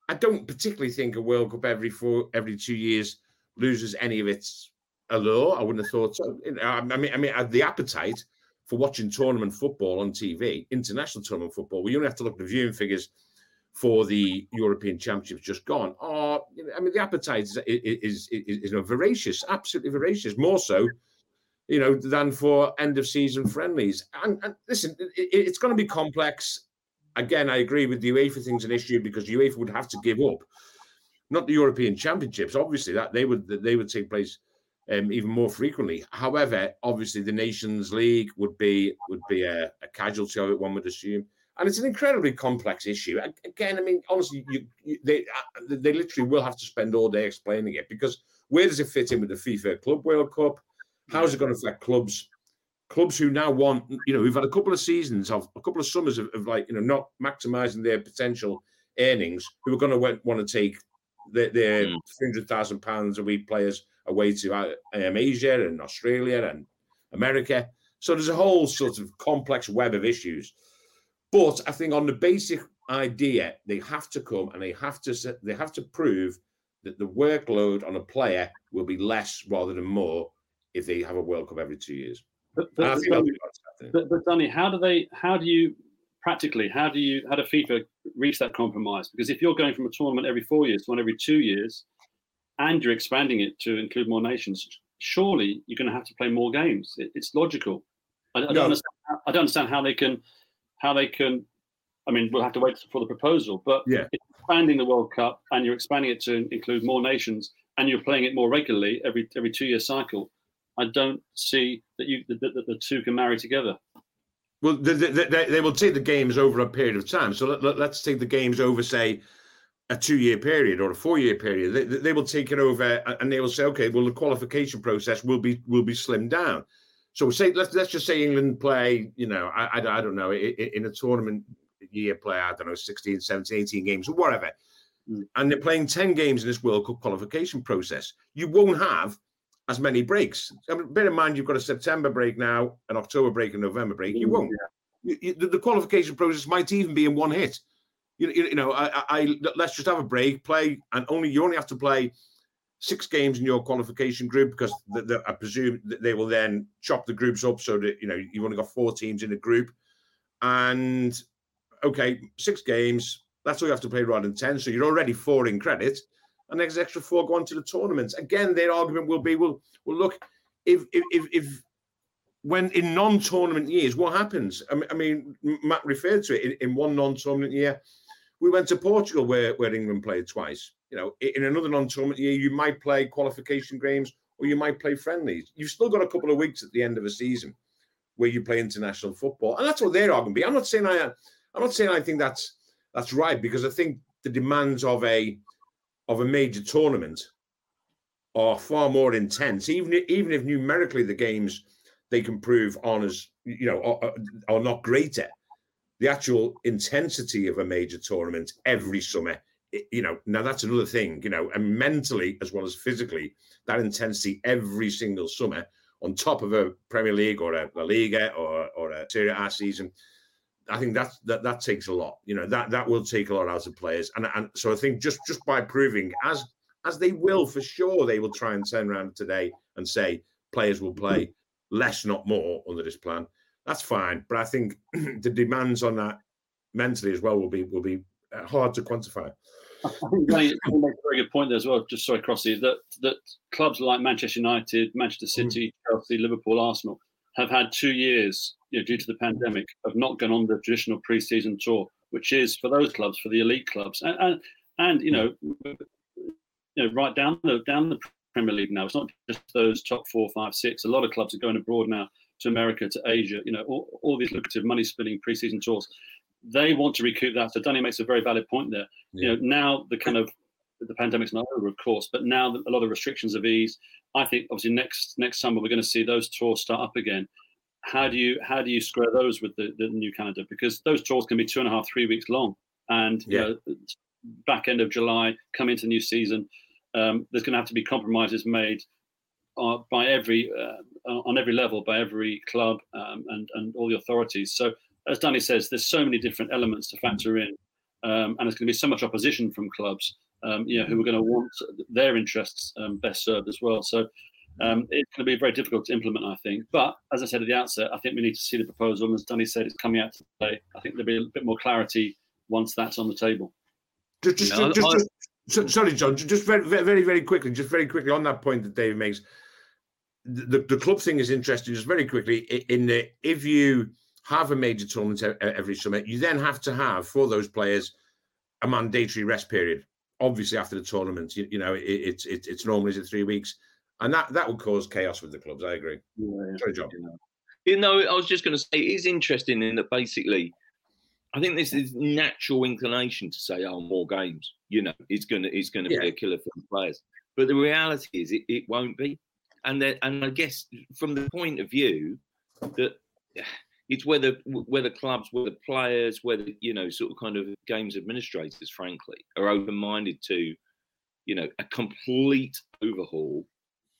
I don't particularly think a World Cup every four every two years loses any of its allure. I wouldn't have thought so. I mean, I mean, the appetite for watching tournament football on TV, international tournament football, we only have to look at the viewing figures for the European Championships just gone. Oh, I mean, the appetite is is, is, is, is voracious, absolutely voracious, more so, you know, than for end of season friendlies. And, and listen, it, it's going to be complex again, I agree with the UEFA thing's an issue because UEFA would have to give up not the European Championships, obviously that they would they would take place um, even more frequently. However, obviously the Nations League would be would be a, a, casualty of it, one would assume, and it's an incredibly complex issue. Again, I mean, honestly, you, you, they uh, they literally will have to spend all day explaining it because where does it fit in with the FIFA Club World Cup? How is it going to affect clubs? clubs who now want, you know, who've had a couple of seasons of a couple of summers of, of like, you know, not maximizing their potential earnings, who are going to want to take their, their mm. £300,000 a week players away to uh, um, Asia and Australia and America. So there's a whole sort of complex web of issues. But I think on the basic idea, they have to come and they have to they have to prove that the workload on a player will be less rather than more if they have a World Cup every two years. But, but, but, but, Danny, how do they? How do you practically? How do you? How do FIFA reach that compromise? Because if you're going from a tournament every four years to one every two years, and you're expanding it to include more nations, surely you're going to have to play more games. It, it's logical. I, I, don't understand, I, don't understand, how they can. How they can. I mean, we'll have to wait for the proposal. But yeah. expanding the World Cup and you're expanding it to include more nations, and you're playing it more regularly every every two year cycle I don't see that you that, that the two can marry together. Well, they, they, they, will take the games over a period of time. So let, us let, take the games over, say, a two-year period or a four-year period. They, they, will take it over, and they will say, okay, well, the qualification process will be will be slimmed down. So say let's let's just say England play, you know, I, I, I don't know, in a tournament year play, I don't know, 16, 17, 18 games or whatever. Mm. And they're playing 10 games in this World Cup qualification process. You won't have as many breaks. I mean, bear in mind, you've got a September break now, an October break, and November break. You mm, won't. You, you, the, qualification process might even be in one hit. You, you know, I, I, let's just have a break, play, and only you only have to play six games in your qualification group because the, the, I presume that they will then chop the groups up so that you know you've only got four teams in a group, and okay, six games. That's all you have to play rather than ten. So you're already four in credit and there's extra four going to the tournaments. Again, their argument will be, well, well, look, if if if, if when in non-tournament years, what happens? I mean, I mean Matt referred to it in, in one non-tournament year. We went to Portugal where, where England played twice. You know, in another non-tournament year, you might play qualification games or you might play friendlies. You've still got a couple of weeks at the end of a season where you play international football, and that's what their argument be. I'm not saying I, I'm not saying I think that's that's right because I think the demands of a of a major tournament are far more intense. Even if, even if numerically the games they can prove on as you know are, are not greater, the actual intensity of a major tournament every summer. You know, now that's another thing. You know, and mentally as well as physically, that intensity every single summer on top of a Premier League or a La Liga or or a Serie A season I think that's that that takes a lot. You know that that will take a lot out of players, and and so I think just just by proving as as they will for sure, they will try and turn around today and say players will play less, not more, under this plan. That's fine, but I think the demands on that mentally as well will be will be uh, hard to quantify. I think you make a very good point there as well. Just sorry, Crossy, that that clubs like Manchester United, Manchester mm. City. Chelsea, Liverpool, Arsenal have had two years, you know, due to the pandemic, of not going on the traditional pre-season tour, which is for those clubs, for the elite clubs, and and, and you know, you know, right down the down the Premier League now. It's not just those top four, five, six. A lot of clubs are going abroad now to America, to Asia. You know, all, all these lucrative money-spinning pre-season tours they want to recoup that. So Danny makes a very valid point there. Yeah. You know, now the kind of the pandemic's not over, of course, but now a lot of restrictions have eased. I think obviously next next summer we're going to see those tours start up again. How do you how do you square those with the, the new calendar? Because those tours can be two and a half, three weeks long, and yeah. you know, back end of July, come into new season, um, there's going to have to be compromises made uh, by every uh, on every level by every club um, and and all the authorities. So as Danny says, there's so many different elements to factor in, um, and there's going to be so much opposition from clubs, um, you know, who are going to want their interests um, best served as well. So um, it's going to be very difficult to implement, I think. But as I said at the outset, I think we need to see the proposal. And as Danny said, it's coming out today. I think there'll be a bit more clarity once that's on the table. Just, just, no, just, just, just sorry, John. Just very, very, very quickly. Just very quickly on that point that David makes. The, the club thing is interesting. Just very quickly, in the if you have a major tournament every summer. You then have to have for those players a mandatory rest period. Obviously, after the tournament, you, you know it, it's it, it's normally is three weeks, and that that would cause chaos with the clubs. I agree. Yeah, Sorry, John. You know, I was just going to say it is interesting in that basically, I think this is natural inclination to say, "Oh, more games." You know, it's gonna it's gonna yeah. be a killer for the players. But the reality is, it, it won't be. And then, and I guess from the point of view that it's whether whether clubs, whether players, whether you know, sort of kind of games administrators, frankly, are open-minded to, you know, a complete overhaul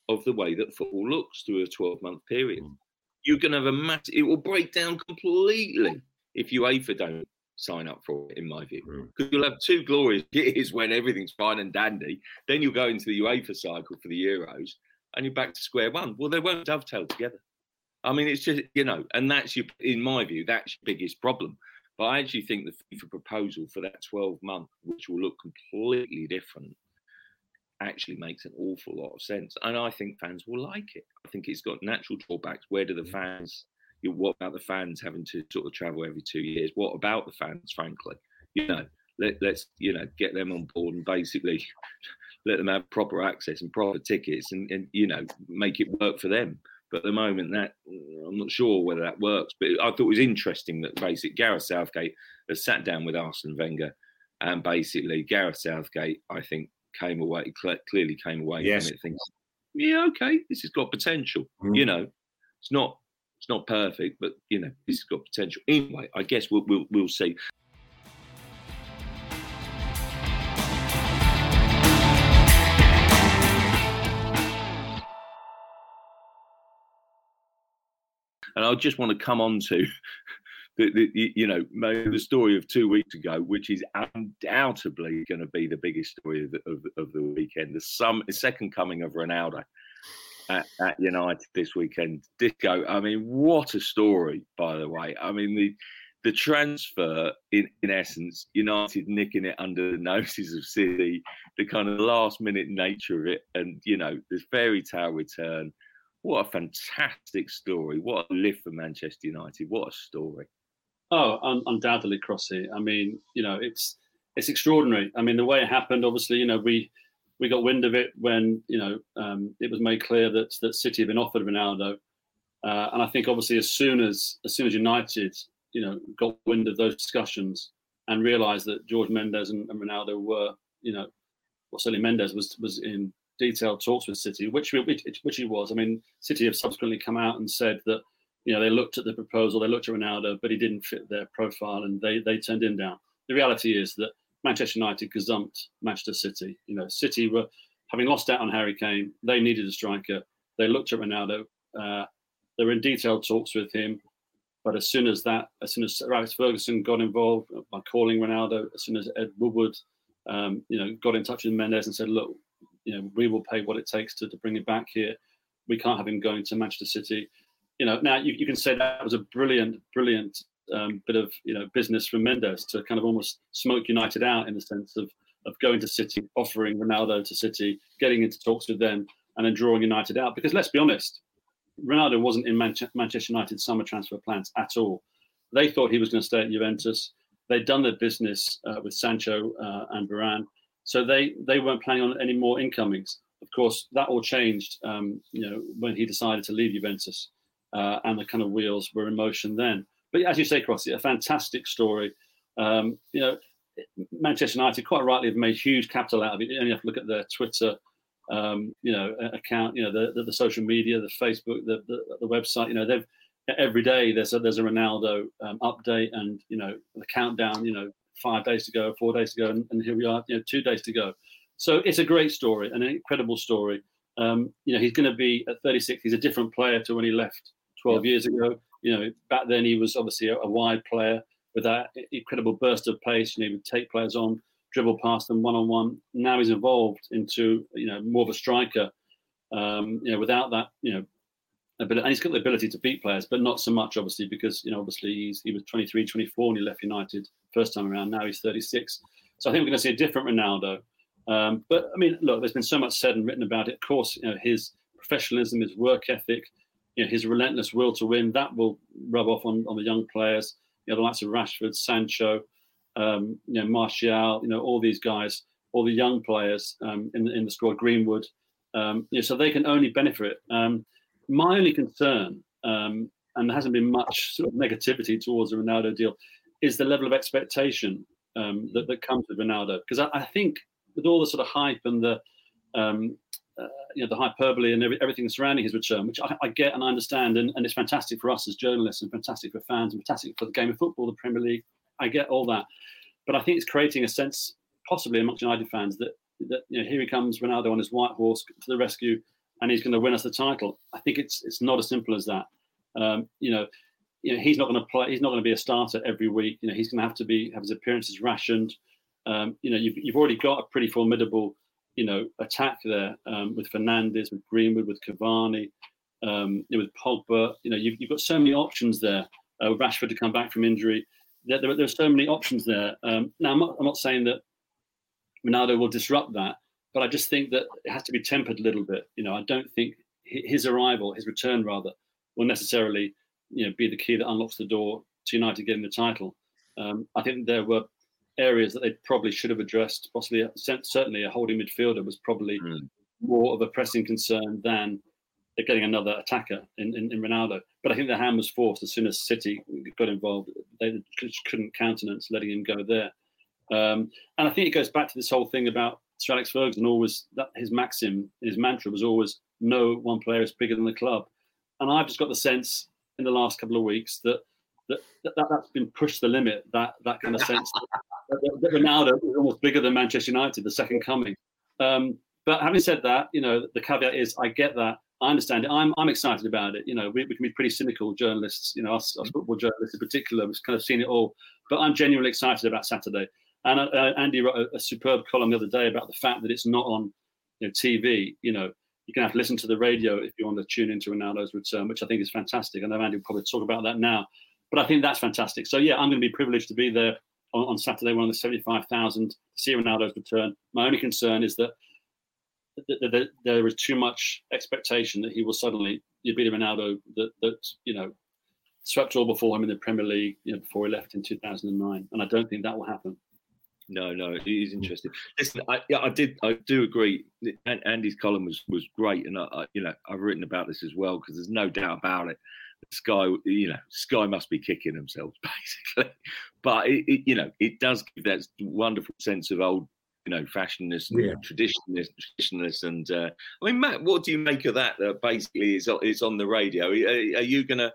of the way that football looks through a 12-month period. Mm. You're going to have a massive. It will break down completely if UEFA don't sign up for it, in my view, because mm. you'll have two glorious years when everything's fine and dandy. Then you'll go into the UEFA cycle for the Euros, and you're back to square one. Well, they won't dovetail together. I mean, it's just you know, and that's your, in my view, that's your biggest problem. But I actually think the FIFA proposal for that 12 month, which will look completely different, actually makes an awful lot of sense. And I think fans will like it. I think it's got natural drawbacks. Where do the fans? You know, what about the fans having to sort of travel every two years? What about the fans? Frankly, you know, let, let's you know get them on board and basically let them have proper access and proper tickets and, and you know make it work for them. But at the moment, that I'm not sure whether that works. But I thought it was interesting that basically Gareth Southgate has sat down with Arsene Wenger, and basically Gareth Southgate, I think, came away clearly came away yes. from it thinking, yeah, okay, this has got potential. Mm. You know, it's not it's not perfect, but you know, this has got potential. Anyway, I guess we'll we'll, we'll see. I just want to come on to the, the, you know the story of two weeks ago, which is undoubtedly going to be the biggest story of the, of, of the weekend. The, some, the second coming of Ronaldo at, at, United this weekend. Disco. I mean, what a story, by the way. I mean the the transfer in, in essence, United nicking it under the noses of City, the kind of last minute nature of it, and you know, the fairy tale return what a fantastic story. What a lift for Manchester United. What a story. Oh, un- undoubtedly, Crossy. I mean, you know, it's it's extraordinary. I mean, the way it happened, obviously, you know, we we got wind of it when you know um, it was made clear that that City had been offered Ronaldo, uh, and I think obviously as soon as as soon as United, you know, got wind of those discussions and realised that George Mendes and, and Ronaldo were, you know, well, certainly Mendes was was in detailed talks with City, which, which which he was. I mean, City have subsequently come out and said that you know they looked at the proposal, they looked at Ronaldo, but he didn't fit their profile, and they they turned him down. The reality is that Manchester United gazumped Manchester City. You know, City were having lost out on Harry Kane. They needed a striker. They looked at Ronaldo. Uh, they were in detailed talks with him. But as soon as that, as soon as Alex Ferguson got involved by calling Ronaldo, as soon as Ed Woodward, um, you know, got in touch with Mendes and said, "Look, you know, we will pay what it takes to, to bring him back here. We can't have him going to Manchester City. you know, now you, you can say that was a brilliant, brilliant um, bit of you know business from Mendes to kind of almost smoke United out in the sense of of going to City, offering Ronaldo to City, getting into talks with them, and then drawing United out. Because let's be honest, Ronaldo wasn't in Manchester United summer transfer plans at all. They thought he was going to stay at Juventus. They'd done their business uh, with Sancho uh, and Varane, so they they weren't planning on any more incomings. Of course, that all changed, um, you know, when he decided to leave Juventus, uh, and the kind of wheels were in motion then. But as you say, Crossy, a fantastic story. Um, you know, Manchester United quite rightly have made huge capital out of it. You only have to look at their Twitter, um, you know, account, you know, the, the, the social media, the Facebook, the, the, the website. You know, they've every day there's a there's a Ronaldo um, update, and you know, the countdown. You know, five days to go, four days to go, and, and, here we are. You know, two days to go. So it's a great story, an incredible story. Um, you know, he's going to be at 36. He's a different player to when he left 12 years ago. You know, back then he was obviously a, a wide player with that incredible burst of pace. You know, he would take players on, dribble past them one on one. Now he's evolved into you know more of a striker. Um, you know, without that, you know, ability, and he's got the ability to beat players, but not so much obviously because you know obviously he's, he was 23, 24 when he left United first time around. Now he's 36. So I think we're going to see a different Ronaldo. Um, but I mean, look, there's been so much said and written about it. Of course, you know, his professionalism, his work ethic, you know, his relentless will to win, that will rub off on, on the young players. You know, the likes of Rashford, Sancho, um, you know, Martial, you know, all these guys, all the young players um, in, in the squad, Greenwood, um, you know, so they can only benefit. Um, my only concern, um, and there hasn't been much sort of negativity towards the Ronaldo deal, is the level of expectation um, that, that comes with Ronaldo. Because I, I, think with all the sort of hype and the um, uh, you know the hyperbole and every, everything surrounding his return, which I, I get and I understand, and, and, it's fantastic for us as journalists, and fantastic for fans, and fantastic for the game of football, the Premier League. I get all that, but I think it's creating a sense, possibly amongst United fans, that that you know here he comes Ronaldo on his white horse to the rescue, and he's going to win us the title. I think it's it's not as simple as that. Um, you know, you know he's not going to play. He's not going to be a starter every week. You know, he's going to have to be have his appearances rationed. Um, you know, you've, you've already got a pretty formidable you know, attack there um, with Fernandes, with Greenwood, with Cavani, um, with Pogba. You know, you've, you've got so many options there. Uh, Rashford to come back from injury. There, there, there are so many options there. Um, now, I'm not, I'm not saying that Ronaldo will disrupt that, but I just think that it has to be tempered a little bit. You know, I don't think his arrival, his return rather, will necessarily, you know, be the key that unlocks the door to United getting the title. Um, I think there were areas that they probably should have addressed. Possibly, certainly, a holding midfielder was probably mm. more of a pressing concern than getting another attacker in, in, in, Ronaldo. But I think the hand was forced as soon as City got involved. They couldn't countenance letting him go there. Um, and I think it goes back to this whole thing about Sir Alex Ferguson. Always that his maxim, his mantra was always no one player is bigger than the club. And I've just got the sense in the last couple of weeks that that, that that's been pushed the limit. That that kind of sense that, that Ronaldo is almost bigger than Manchester United, the second coming. Um, but having said that, you know the caveat is I get that. I understand it. I'm, I'm excited about it. You know, we, we can be pretty cynical journalists. You know, us, us, football journalists in particular, we've kind of seen it all. But I'm genuinely excited about Saturday. And uh, uh, Andy wrote a, a, superb column the other day about the fact that it's not on you know, TV. You know, you can have to listen to the radio if you want to tune into Ronaldo's return, which I think is fantastic. I know Andy will probably talk about that now. But I think that's fantastic. So yeah, I'm going to be privileged to be there on, on Saturday, one of the 75,000 to see Ronaldo's return. My only concern is that there is too much expectation that he will suddenly be the Ronaldo that that you know swept all before him in the Premier League, you know, before he left in 2009, and I don't think that will happen. No, no, it is interesting. Listen, I, yeah, I did, I do agree. Andy's column was was great, and I, you know, I've written about this as well because there's no doubt about it. Sky, you know, Sky must be kicking themselves basically, but it, it, you know, it does give that wonderful sense of old, you know, fashionist, yeah. traditionalist, traditionalist, and uh, I mean, Matt, what do you make of that? That basically is is on the radio. Are, are you gonna?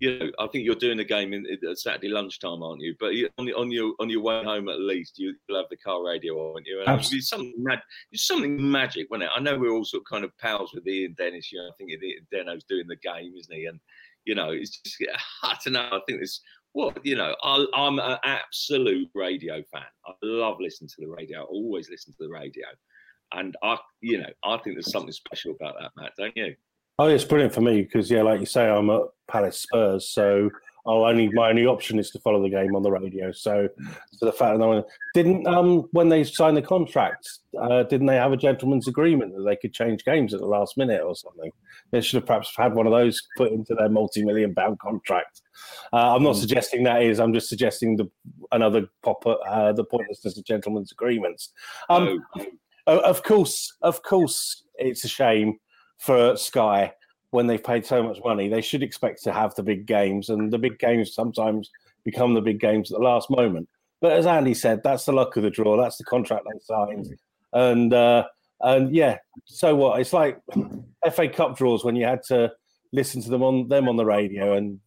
You know, I think you're doing the game in, in Saturday lunchtime, aren't you? But on, the, on your on your way home, at least you, will have the car radio, aren't you? And it's something mad, it's something magic, wasn't it? I know we're all sort of kind of pals with Ian Dennis. You know, I think Deno's doing the game, isn't he? And you know, it's just I don't know. I think it's what you know. I, am an absolute radio fan. I love listening to the radio. I always listen to the radio, and I, you know, I think there's something special about that, Matt. Don't you? Oh, it's brilliant for me because yeah, like you say, I'm at Palace Spurs, so I'll only my only option is to follow the game on the radio. So, so the fact that no didn't um when they signed the contract, uh, didn't they have a gentleman's agreement that they could change games at the last minute or something? They should have perhaps had one of those put into their multi-million pound contract. Uh, I'm not mm. suggesting that is. I'm just suggesting the another pop uh, the pointlessness of gentlemen's agreements. Um, oh. Of course, of course, it's a shame for Sky when they've paid so much money. They should expect to have the big games, and the big games sometimes become the big games at the last moment. But as Andy said, that's the luck of the draw. That's the contract they signed, and uh, and yeah. So what? It's like FA Cup draws when you had to listen to them on them on the radio and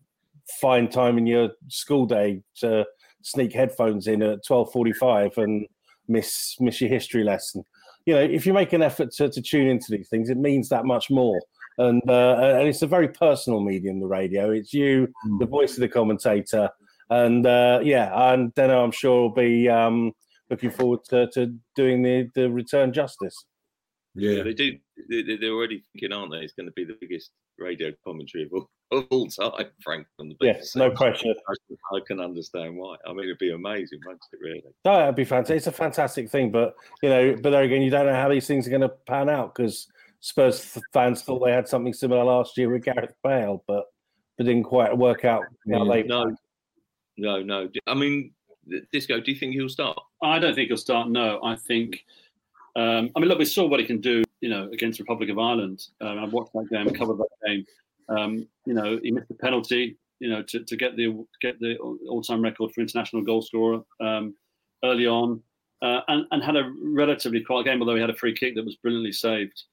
find time in your school day to sneak headphones in at twelve forty five and miss miss your history lesson you know, if you make an effort to, to tune into these things, it means that much more. And uh, and it's a very personal medium, the radio. It's you, mm. the voice of the commentator, and uh, yeah, and then I'm sure will be um, looking forward to, to doing the the return justice. Yeah. yeah, they do. They're already thinking, aren't they? It's going to be the biggest radio commentary of all, of all time, Frank. On the yes, no question. I can understand why. I mean, it'd be amazing, wouldn't it? Really? No, it'd be fantastic. It's a fantastic thing, but you know, but there again, you don't know how these things are going to pan out because Spurs fans thought they had something similar last year with Gareth Bale, but but didn't quite work out. No, no, no, no. I mean, Disco, do you think he'll start? I don't think he'll start. No, I think um, I mean, look, we saw what he can do, you know, against Republic of Ireland. Um, I watched that game, covered that game. Um, you know, he missed the penalty, you know, to, to get the get the all-time record for international goal scorer um, early on, uh, and, and had a relatively quiet game, although he had a free kick that was brilliantly saved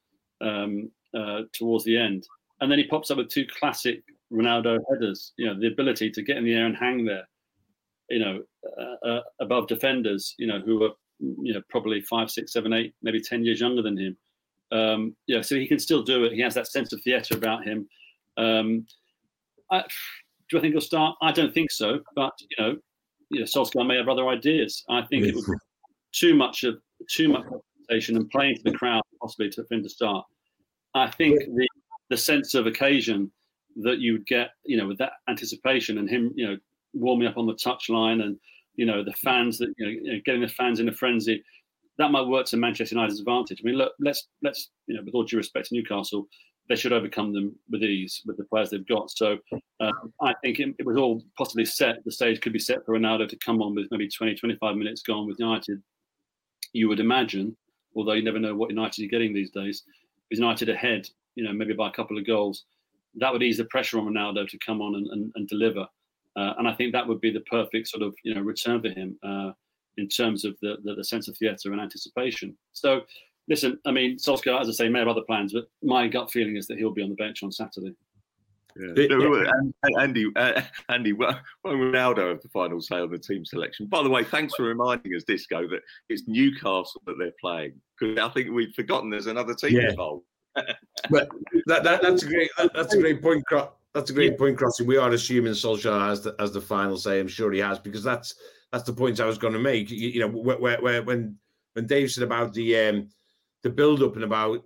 um, uh, towards the end. And then he pops up with two classic Ronaldo headers. You know, the ability to get in the air and hang there, you know, uh, uh above defenders, you know, who are you know, probably five, six, seven, eight, maybe 10 years younger than him. Um, yeah, so he can still do it. He has that sense of theatre about him. Um, I, do I think he'll start? I don't think so. But you know, you know, Solskjaer may have other ideas. I think it would be too much of too much presentation and playing to the crowd possibly to, for him to start. I think the the sense of occasion that you would get, you know, with that anticipation and him, you know, warming up on the touchline and you know the fans that you know, you know, getting the fans in a frenzy that might work to Manchester United's advantage. I mean, look, let's let's you know, with all due respect to Newcastle, they should overcome them with ease with the players they've got. So uh, I think it, it, was all possibly set. The stage could be set for Ronaldo to come on with maybe 20, 25 minutes gone with United. You would imagine, although you never know what United are getting these days. Is United ahead, you know, maybe by a couple of goals, that would ease the pressure on Ronaldo to come on and, and, and deliver. Uh, and I think that would be the perfect sort of you know return for him uh, in terms of the, the, the sense of theatre and anticipation. So, listen, I mean, Solskjaer, as I say, may have other plans, but my gut feeling is that he'll be on the bench on Saturday. Yeah. Andy, uh, Andy, when Ronaldo have the final say on the team selection? By the way, thanks for reminding us, Disco, that it's Newcastle that they're playing because I think we've forgotten there's another team yeah. involved. but that, that, that's a great that's a great point, that's a great yeah. point, Crossy. We are assuming Solskjaer has the, as the final say. I'm sure he has because that's that's the point I was going to make. You, you know, where, where, when when Dave said about the um, the build up and about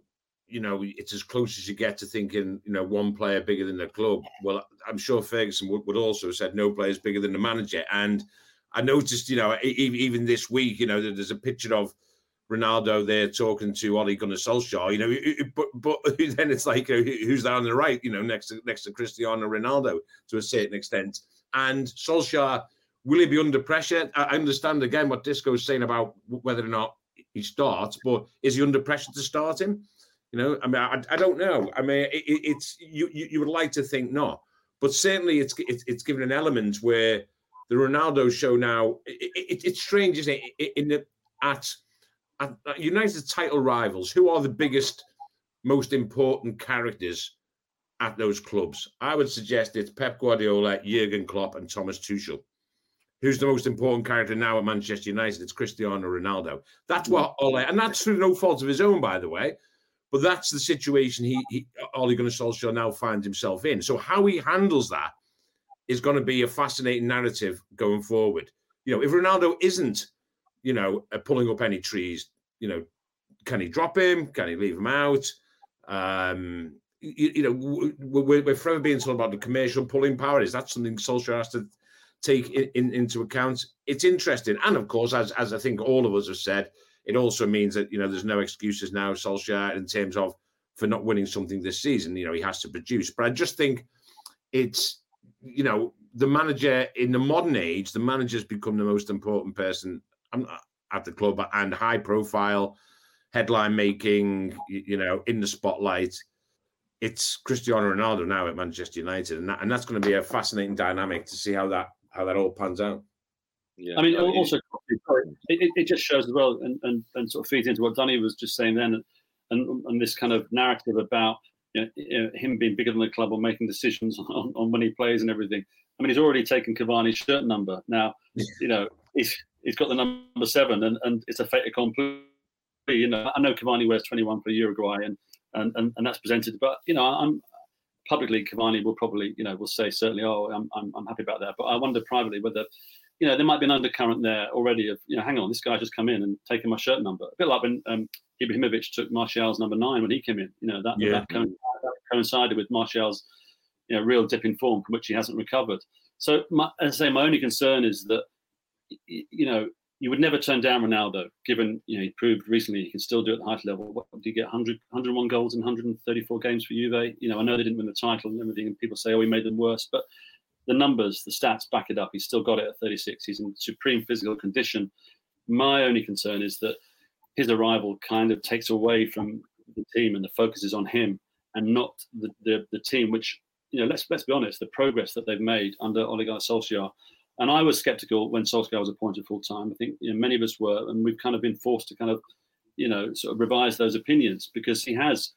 you know it's as close as you get to thinking you know one player bigger than the club. Well, I'm sure Ferguson would, would also have said no players bigger than the manager. And I noticed, you know, even this week, you know, there's a picture of Ronaldo there talking to Ole Gunnar Solskjaer, you know, but but then it's like uh, who's that on the right, you know, next to next to Cristiano Ronaldo to a certain extent, and Solskjaer will he be under pressure? I understand again what Disco is saying about whether or not he starts, but is he under pressure to start him? You know, I mean, I, I don't know. I mean, it, it's you, you would like to think not, but certainly it's it's, it's given an element where the Ronaldo show now. It, it, it's strange, isn't it? In the at United title rivals, who are the biggest, most important characters at those clubs? I would suggest it's Pep Guardiola, Jurgen Klopp, and Thomas Tuchel. Who's the most important character now at Manchester United? It's Cristiano Ronaldo. That's what Ole, and that's through no fault of his own, by the way. But that's the situation he, he Ole Gunnar Solskjaer now finds himself in. So how he handles that is going to be a fascinating narrative going forward. You know, if Ronaldo isn't you know, uh, pulling up any trees. You know, can he drop him? Can he leave him out? Um, you, you know, we're, we're forever being told about the commercial pulling power. Is that something Solskjaer has to take in, in, into account? It's interesting, and of course, as as I think all of us have said, it also means that you know there's no excuses now, Solskjaer, in terms of for not winning something this season. You know, he has to produce. But I just think it's you know the manager in the modern age, the manager's become the most important person um, at the club and high profile, headline making. You know, in the spotlight it's Cristiano Ronaldo now at Manchester United, and that, and that's going to be a fascinating dynamic to see how that how that all pans out. Yeah, I mean, also it, it just shows as well, and, and, and sort of feeds into what Danny was just saying then, and and this kind of narrative about you know, you know, him being bigger than the club or making decisions on, on when he plays and everything. I mean, he's already taken Cavani's shirt number. Now, you know, he's he's got the number seven, and, and it's a fait accompli. You know, I know Cavani wears 21 for Uruguay, and and, and, and that's presented. But you know, I'm publicly Cavani will probably you know will say certainly, oh, I'm I'm, I'm happy about that. But I wonder privately whether you know there might be an undercurrent there already of you know, hang on, this guy just come in and taken my shirt number. A bit like when um, Ibrahimovic took Martial's number nine when he came in. You know that, yeah. that, that coincided with Martial's you know real dip in form from which he hasn't recovered. So my, as I say, my only concern is that you know you would never turn down Ronaldo, given you know he proved recently he can still do it at the highest level. What did he get? 100, 101 goals in 134 games for Juve. You know, I know they didn't win the title and everything, and people say, oh, he made them worse, but the numbers, the stats back it up. He's still got it at 36. He's in supreme physical condition. My only concern is that his arrival kind of takes away from the team and the focus is on him and not the, the, the team, which, you know, let's let's be honest, the progress that they've made under Ole Gunnar Solskjaer and I was skeptical when Solskjaer was appointed full time. I think you know, many of us were, and we've kind of been forced to kind of, you know, sort of revise those opinions because he has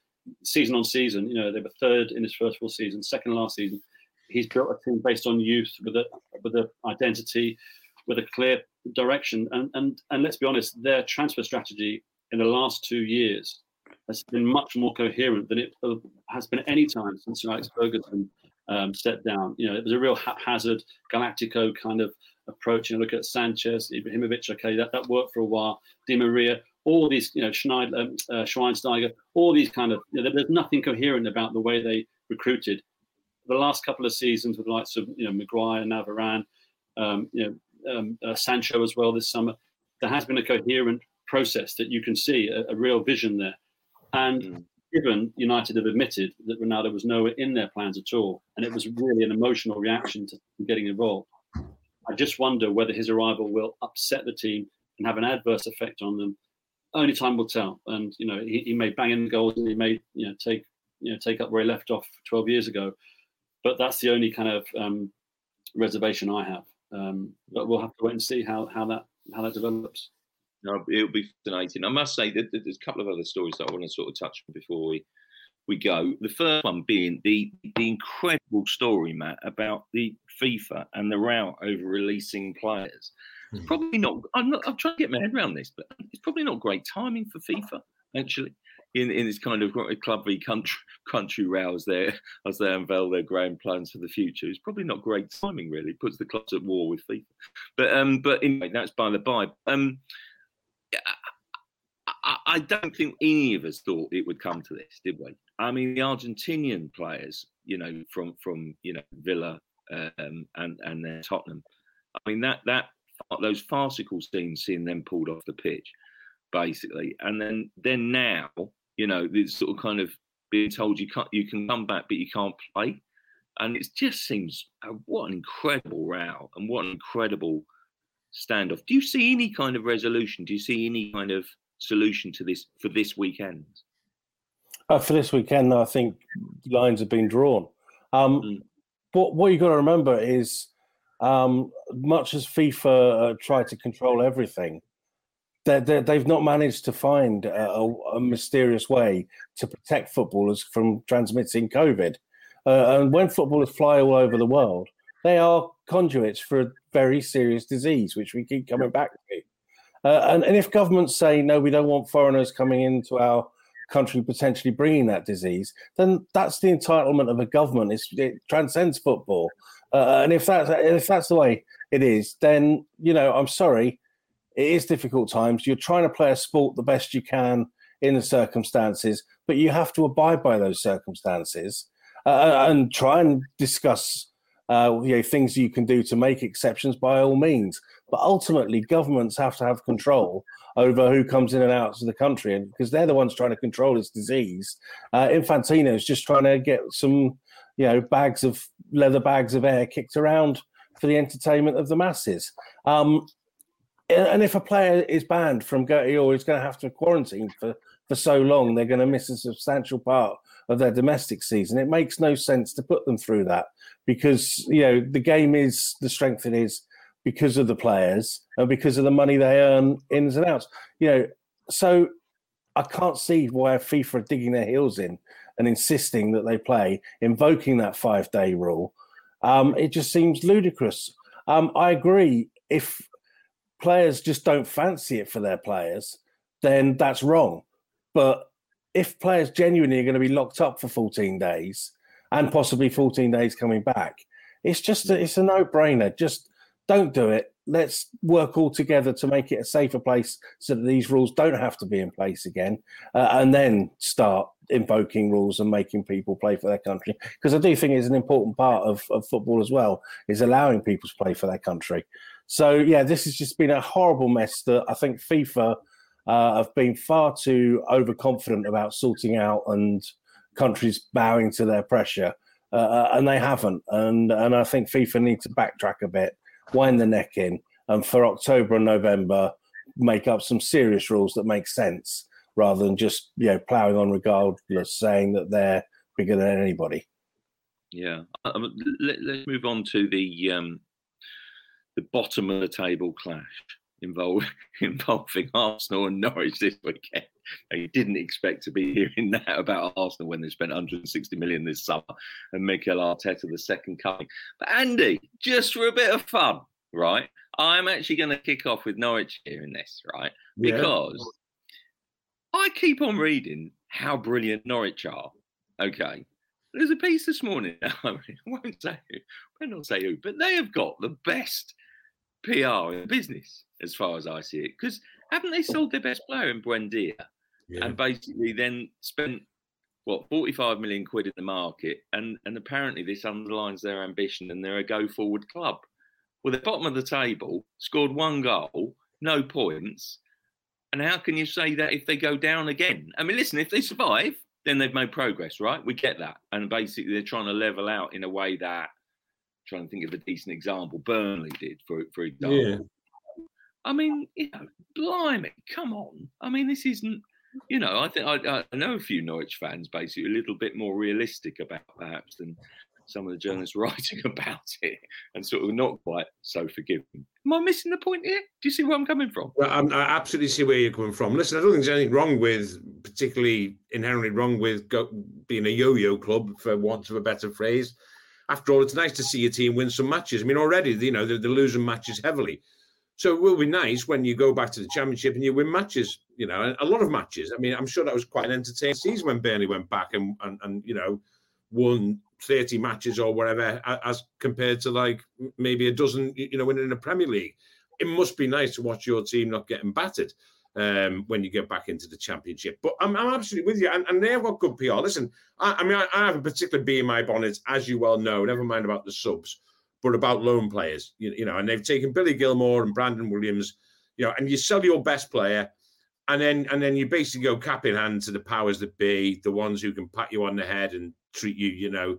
season on season. You know, they were third in his first full season, second last season. He's built a team based on youth with a with an identity, with a clear direction, and and and let's be honest, their transfer strategy in the last two years has been much more coherent than it uh, has been any time since Alex Ferguson um, stepped down. You know, it was a real haphazard Galactico kind of approach. You know, look at Sanchez, Ibrahimovic. Okay, that, that worked for a while. Di Maria, all these, you know, Schneider, um, uh, Schweinsteiger, all these kind of. You know, there's nothing coherent about the way they recruited. The last couple of seasons with the likes of you know Maguire, Navarran, um, you know um, uh, Sancho as well this summer, there has been a coherent process that you can see a, a real vision there. And mm given United have admitted that Ronaldo was nowhere in their plans at all, and it was really an emotional reaction to getting involved. I just wonder whether his arrival will upset the team and have an adverse effect on them. Only time will tell. And you know, he, he may bang in the goals and he may you know take you know take up where he left off 12 years ago. But that's the only kind of um, reservation I have. Um, but we'll have to wait and see how how that how that develops. No, it'll be fascinating. I must say that there's a couple of other stories that I want to sort of touch on before we we go. The first one being the the incredible story, Matt, about the FIFA and the route over releasing players. It's hmm. probably not. I'm not. I'm trying to get my head around this, but it's probably not great timing for FIFA actually. In, in this kind of club v country country row as they as they unveil their grand plans for the future, it's probably not great timing. Really puts the clubs at war with FIFA. But um, but anyway, that's by the by. Um, I don't think any of us thought it would come to this, did we? I mean, the Argentinian players, you know, from from you know Villa um, and and then Tottenham. I mean that that those farcical scenes, seeing them pulled off the pitch, basically, and then then now, you know, this sort of kind of being told you can't you can come back but you can't play, and it just seems uh, what an incredible row and what an incredible standoff. Do you see any kind of resolution? Do you see any kind of solution to this for this weekend? Uh, for this weekend, I think lines have been drawn. Um, mm. But what you've got to remember is, um, much as FIFA uh, tried to control everything, they they've not managed to find a, a, mysterious way to protect footballers from transmitting COVID. Uh, and when footballers fly all over the world, they are conduits for very serious disease, which we keep coming back to. Uh, and, and if governments say, no, we don't want foreigners coming into our country potentially bringing that disease, then that's the entitlement of a government. It's, it transcends football. Uh, and if that's, if that's the way it is, then, you know, I'm sorry, it is difficult times. You're trying to play a sport the best you can in the circumstances, but you have to abide by those circumstances uh, and try and discuss uh, you know things you can do to make exceptions by all means. But ultimately, governments have to have control over who comes in and out of the country, and because they're the ones trying to control this disease. Uh, Infantino is just trying to get some, you know, bags of leather bags of air kicked around for the entertainment of the masses. Um, and if a player is banned from going or is going to have to quarantine for, for so long, they're going to miss a substantial part of their domestic season. It makes no sense to put them through that because you know the game is the strength it is because of the players and because of the money they earn ins and outs. You know, so I can't see why FIFA are digging their heels in and insisting that they play, invoking that five day rule. Um, it just seems ludicrous. Um, I agree. If players just don't fancy it for their players, then that's wrong. But if players genuinely are going to be locked up for 14 days and possibly 14 days coming back, it's just a, it's a no-brainer. Just don't do it. Let's work all together to make it a safer place so that these rules don't have to be in place again, uh, and then start invoking rules and making people play for their country. Because I do think it's an important part of, of football as well, is allowing people to play for their country. So yeah, this has just been a horrible mess that I think FIFA uh, have been far too overconfident about sorting out and countries bowing to their pressure, uh, uh and they haven't. And and I think FIFA need to backtrack a bit, wind the neck in, and for October and November, make up some serious rules that make sense rather than just you know ploughing on regardless, saying that they're bigger than anybody. Yeah, let, us move on to the um, the bottom of the table clash involving involving Arsenal and Norwich this weekend. You didn't expect to be hearing that about Arsenal when they spent 160 million this summer and Mikel Arteta the second coming. But Andy, just for a bit of fun, right? I'm actually going to kick off with Norwich here in this, right? Because yeah. I keep on reading how brilliant Norwich are. Okay. There's a piece this morning. I won't say who, I won't say who, but they have got the best PR in business, as far as I see it. Because haven't they sold their best player in Buendia yeah. and basically then spent what 45 million quid in the market and and apparently this underlines their ambition and they're a go forward club well the bottom of the table scored one goal no points and how can you say that if they go down again i mean listen if they survive then they've made progress right we get that and basically they're trying to level out in a way that trying to think of a decent example. Burnley did, for for example. Yeah. I mean, you know, blimey, come on. I mean, this isn't. You know, I think I, I know a few Norwich fans basically a little bit more realistic about perhaps than some of the journalists writing about it, and sort of not quite so forgiving. Am I missing the point here? Do you see where I'm coming from? Well, I'm, i absolutely see where you're coming from. Listen, I don't think there's anything wrong with, particularly inherently wrong with go, being a yo-yo club, for want of a better phrase after all, it's nice to see your team win some matches. I mean, already, you know, they're, they're losing matches heavily. So it will be nice when you go back to the championship and you win matches, you know, a lot of matches. I mean, I'm sure that was quite an entertaining season when Burnley went back and, and, and you know, won 30 matches or whatever, as compared to like maybe a dozen, you know, winning in the Premier League. It must be nice to watch your team not getting battered um, when you get back into the championship. But I'm, I'm absolutely with you, and, and they've got good PR. Listen, I, I mean, I, I, have a particular bee in my bonnet, as you well know. Never mind about the subs, but about loan players. You, you know, and they've taken Billy Gilmour and Brandon Williams. You know, and you sell your best player, and then and then you basically go cap in hand to the powers that be, the ones who can pat you on the head and treat you, you know.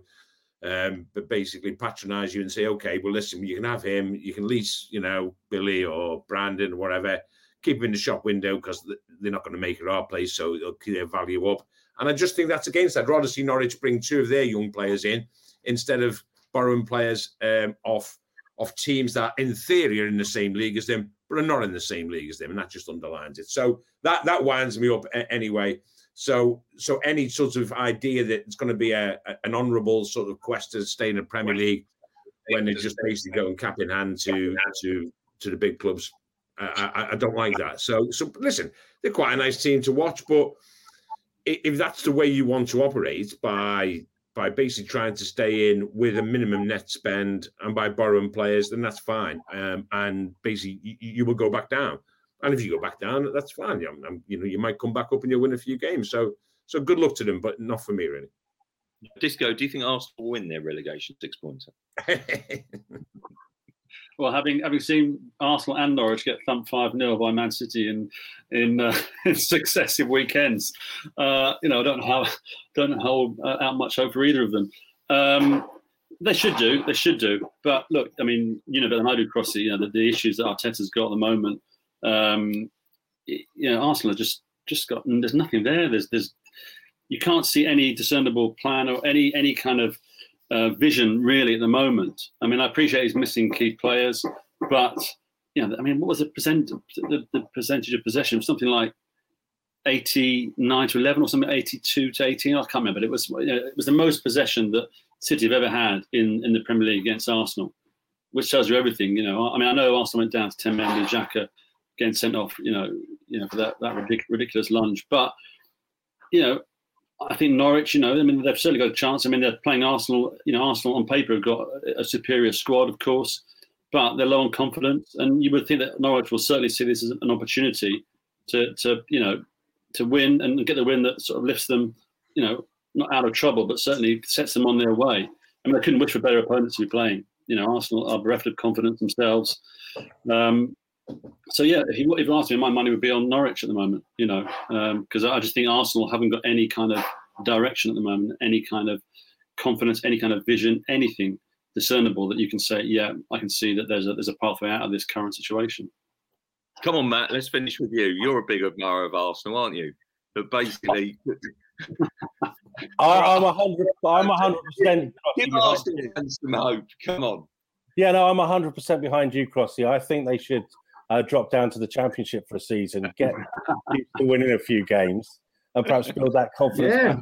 Um, but basically patronize you and say, okay, well, listen, you can have him, you can lease, you know, Billy or Brandon or whatever keep them in the shop window because they're not going to make it our place, so it'll keep their value up. And I just think that's against that. I'd rather see Norwich bring two of their young players in instead of borrowing players um, off of teams that, in theory, are in the same league as them, but are not in the same league as them, and that just underlines it. So that that winds me up anyway. So so any sort of idea that it's going to be a, a an honourable sort of quest to stay in the Premier League when they're just basically go and cap in hand to to to the big clubs I, I, don't like that. So, so listen, they're quite a nice team to watch, but if that's the way you want to operate by by basically trying to stay in with a minimum net spend and by borrowing players, then that's fine. Um, and basically, you, you, will go back down. And if you go back down, that's fine. You know, you know, you might come back up and you'll win a few games. So, so good luck to them, but not for me, really. Disco, do you think Arsenal will win their relegation six pointer? well, having having seen Arsenal and Norwich get thumped five 0 by Man City in in, uh, in successive weekends, uh, you know, I don't know how don't hold uh, out much hope for either of them. Um, they should do, they should do. But look, I mean, you know better than I do, Crossy. You know the, the issues that Arteta's got at the moment. Um, you know, Arsenal just just got. There's nothing there. There's there's you can't see any discernible plan or any any kind of uh, vision really at the moment. I mean, I appreciate he's missing key players, but you know, I mean, what was the percent the, the percentage of possession? Something like 89 to 11 or something, 82 to 18. I can't remember. It was you know, it was the most possession that City have ever had in, in the Premier League against Arsenal, which tells you everything. You know, I mean, I know Arsenal went down to 10 men with Xhaka getting sent off. You know, you know for that that ridiculous lunge, but you know, I think Norwich, you know, I mean, they've certainly got a chance. I mean, they're playing Arsenal. You know, Arsenal on paper have got a superior squad, of course, but they're low on confidence. And you would think that Norwich will certainly see this as an opportunity to, to you know, to win and get the win that sort of lifts them, you know, not out of trouble, but certainly sets them on their way. I mean, I couldn't wish for better opponents to be playing. You know, Arsenal are bereft of confidence themselves. Um, so yeah, if you, if you ask me, my money would be on Norwich at the moment. You know, because um, I just think Arsenal haven't got any kind of direction at the moment, any kind of confidence, any kind of vision, anything discernible that you can say, yeah, I can see that there's a there's a pathway out of this current situation. Come on, Matt. Let's finish with you. You're a big admirer of Arsenal, aren't you? But basically, I, am a hundred. I'm a hundred percent. Give Arsenal some hope. Come on. Yeah, no, I'm a hundred percent behind you, Crossy. I think they should uh, drop down to the championship for a season, get to winning a few games, and perhaps build that confidence. Yeah.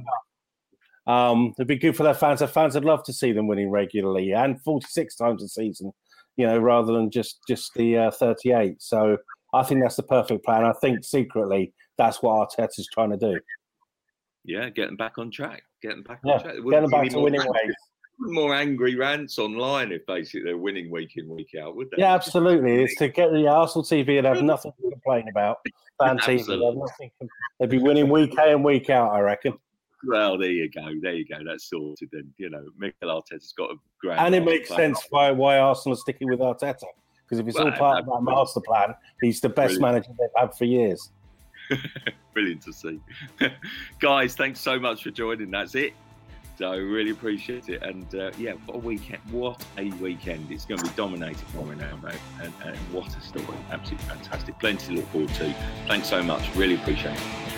Um, it'd be good for their fans. Their fans would love to see them winning regularly and 46 times a season, you know, rather than just just the uh, 38. So I think that's the perfect plan. I think secretly that's what Arteta's trying to do. Yeah, getting back on track. Getting back yeah, on track. Getting back to winning ways more angry rants online if basically they're winning week in week out, would they? Yeah, absolutely. It's to get the Arsenal TV and have nothing to complain about. Fan TV, they'd, nothing, they'd be winning week in and week out, I reckon. Well, there you go. There you go. That's sorted. And you know, Mikel Arteta's got a great. And it makes sense why why Arsenal are sticking with Arteta because if it's well, all part of that master plan, he's the best brilliant. manager they've had for years. brilliant to see, guys. Thanks so much for joining. That's it. So really appreciate it. And uh, yeah, what a weekend! What a weekend! It's going to be dominated by now, mate. And, and what a story! Absolutely fantastic. Plenty to look forward to. Thanks so much. Really appreciate it.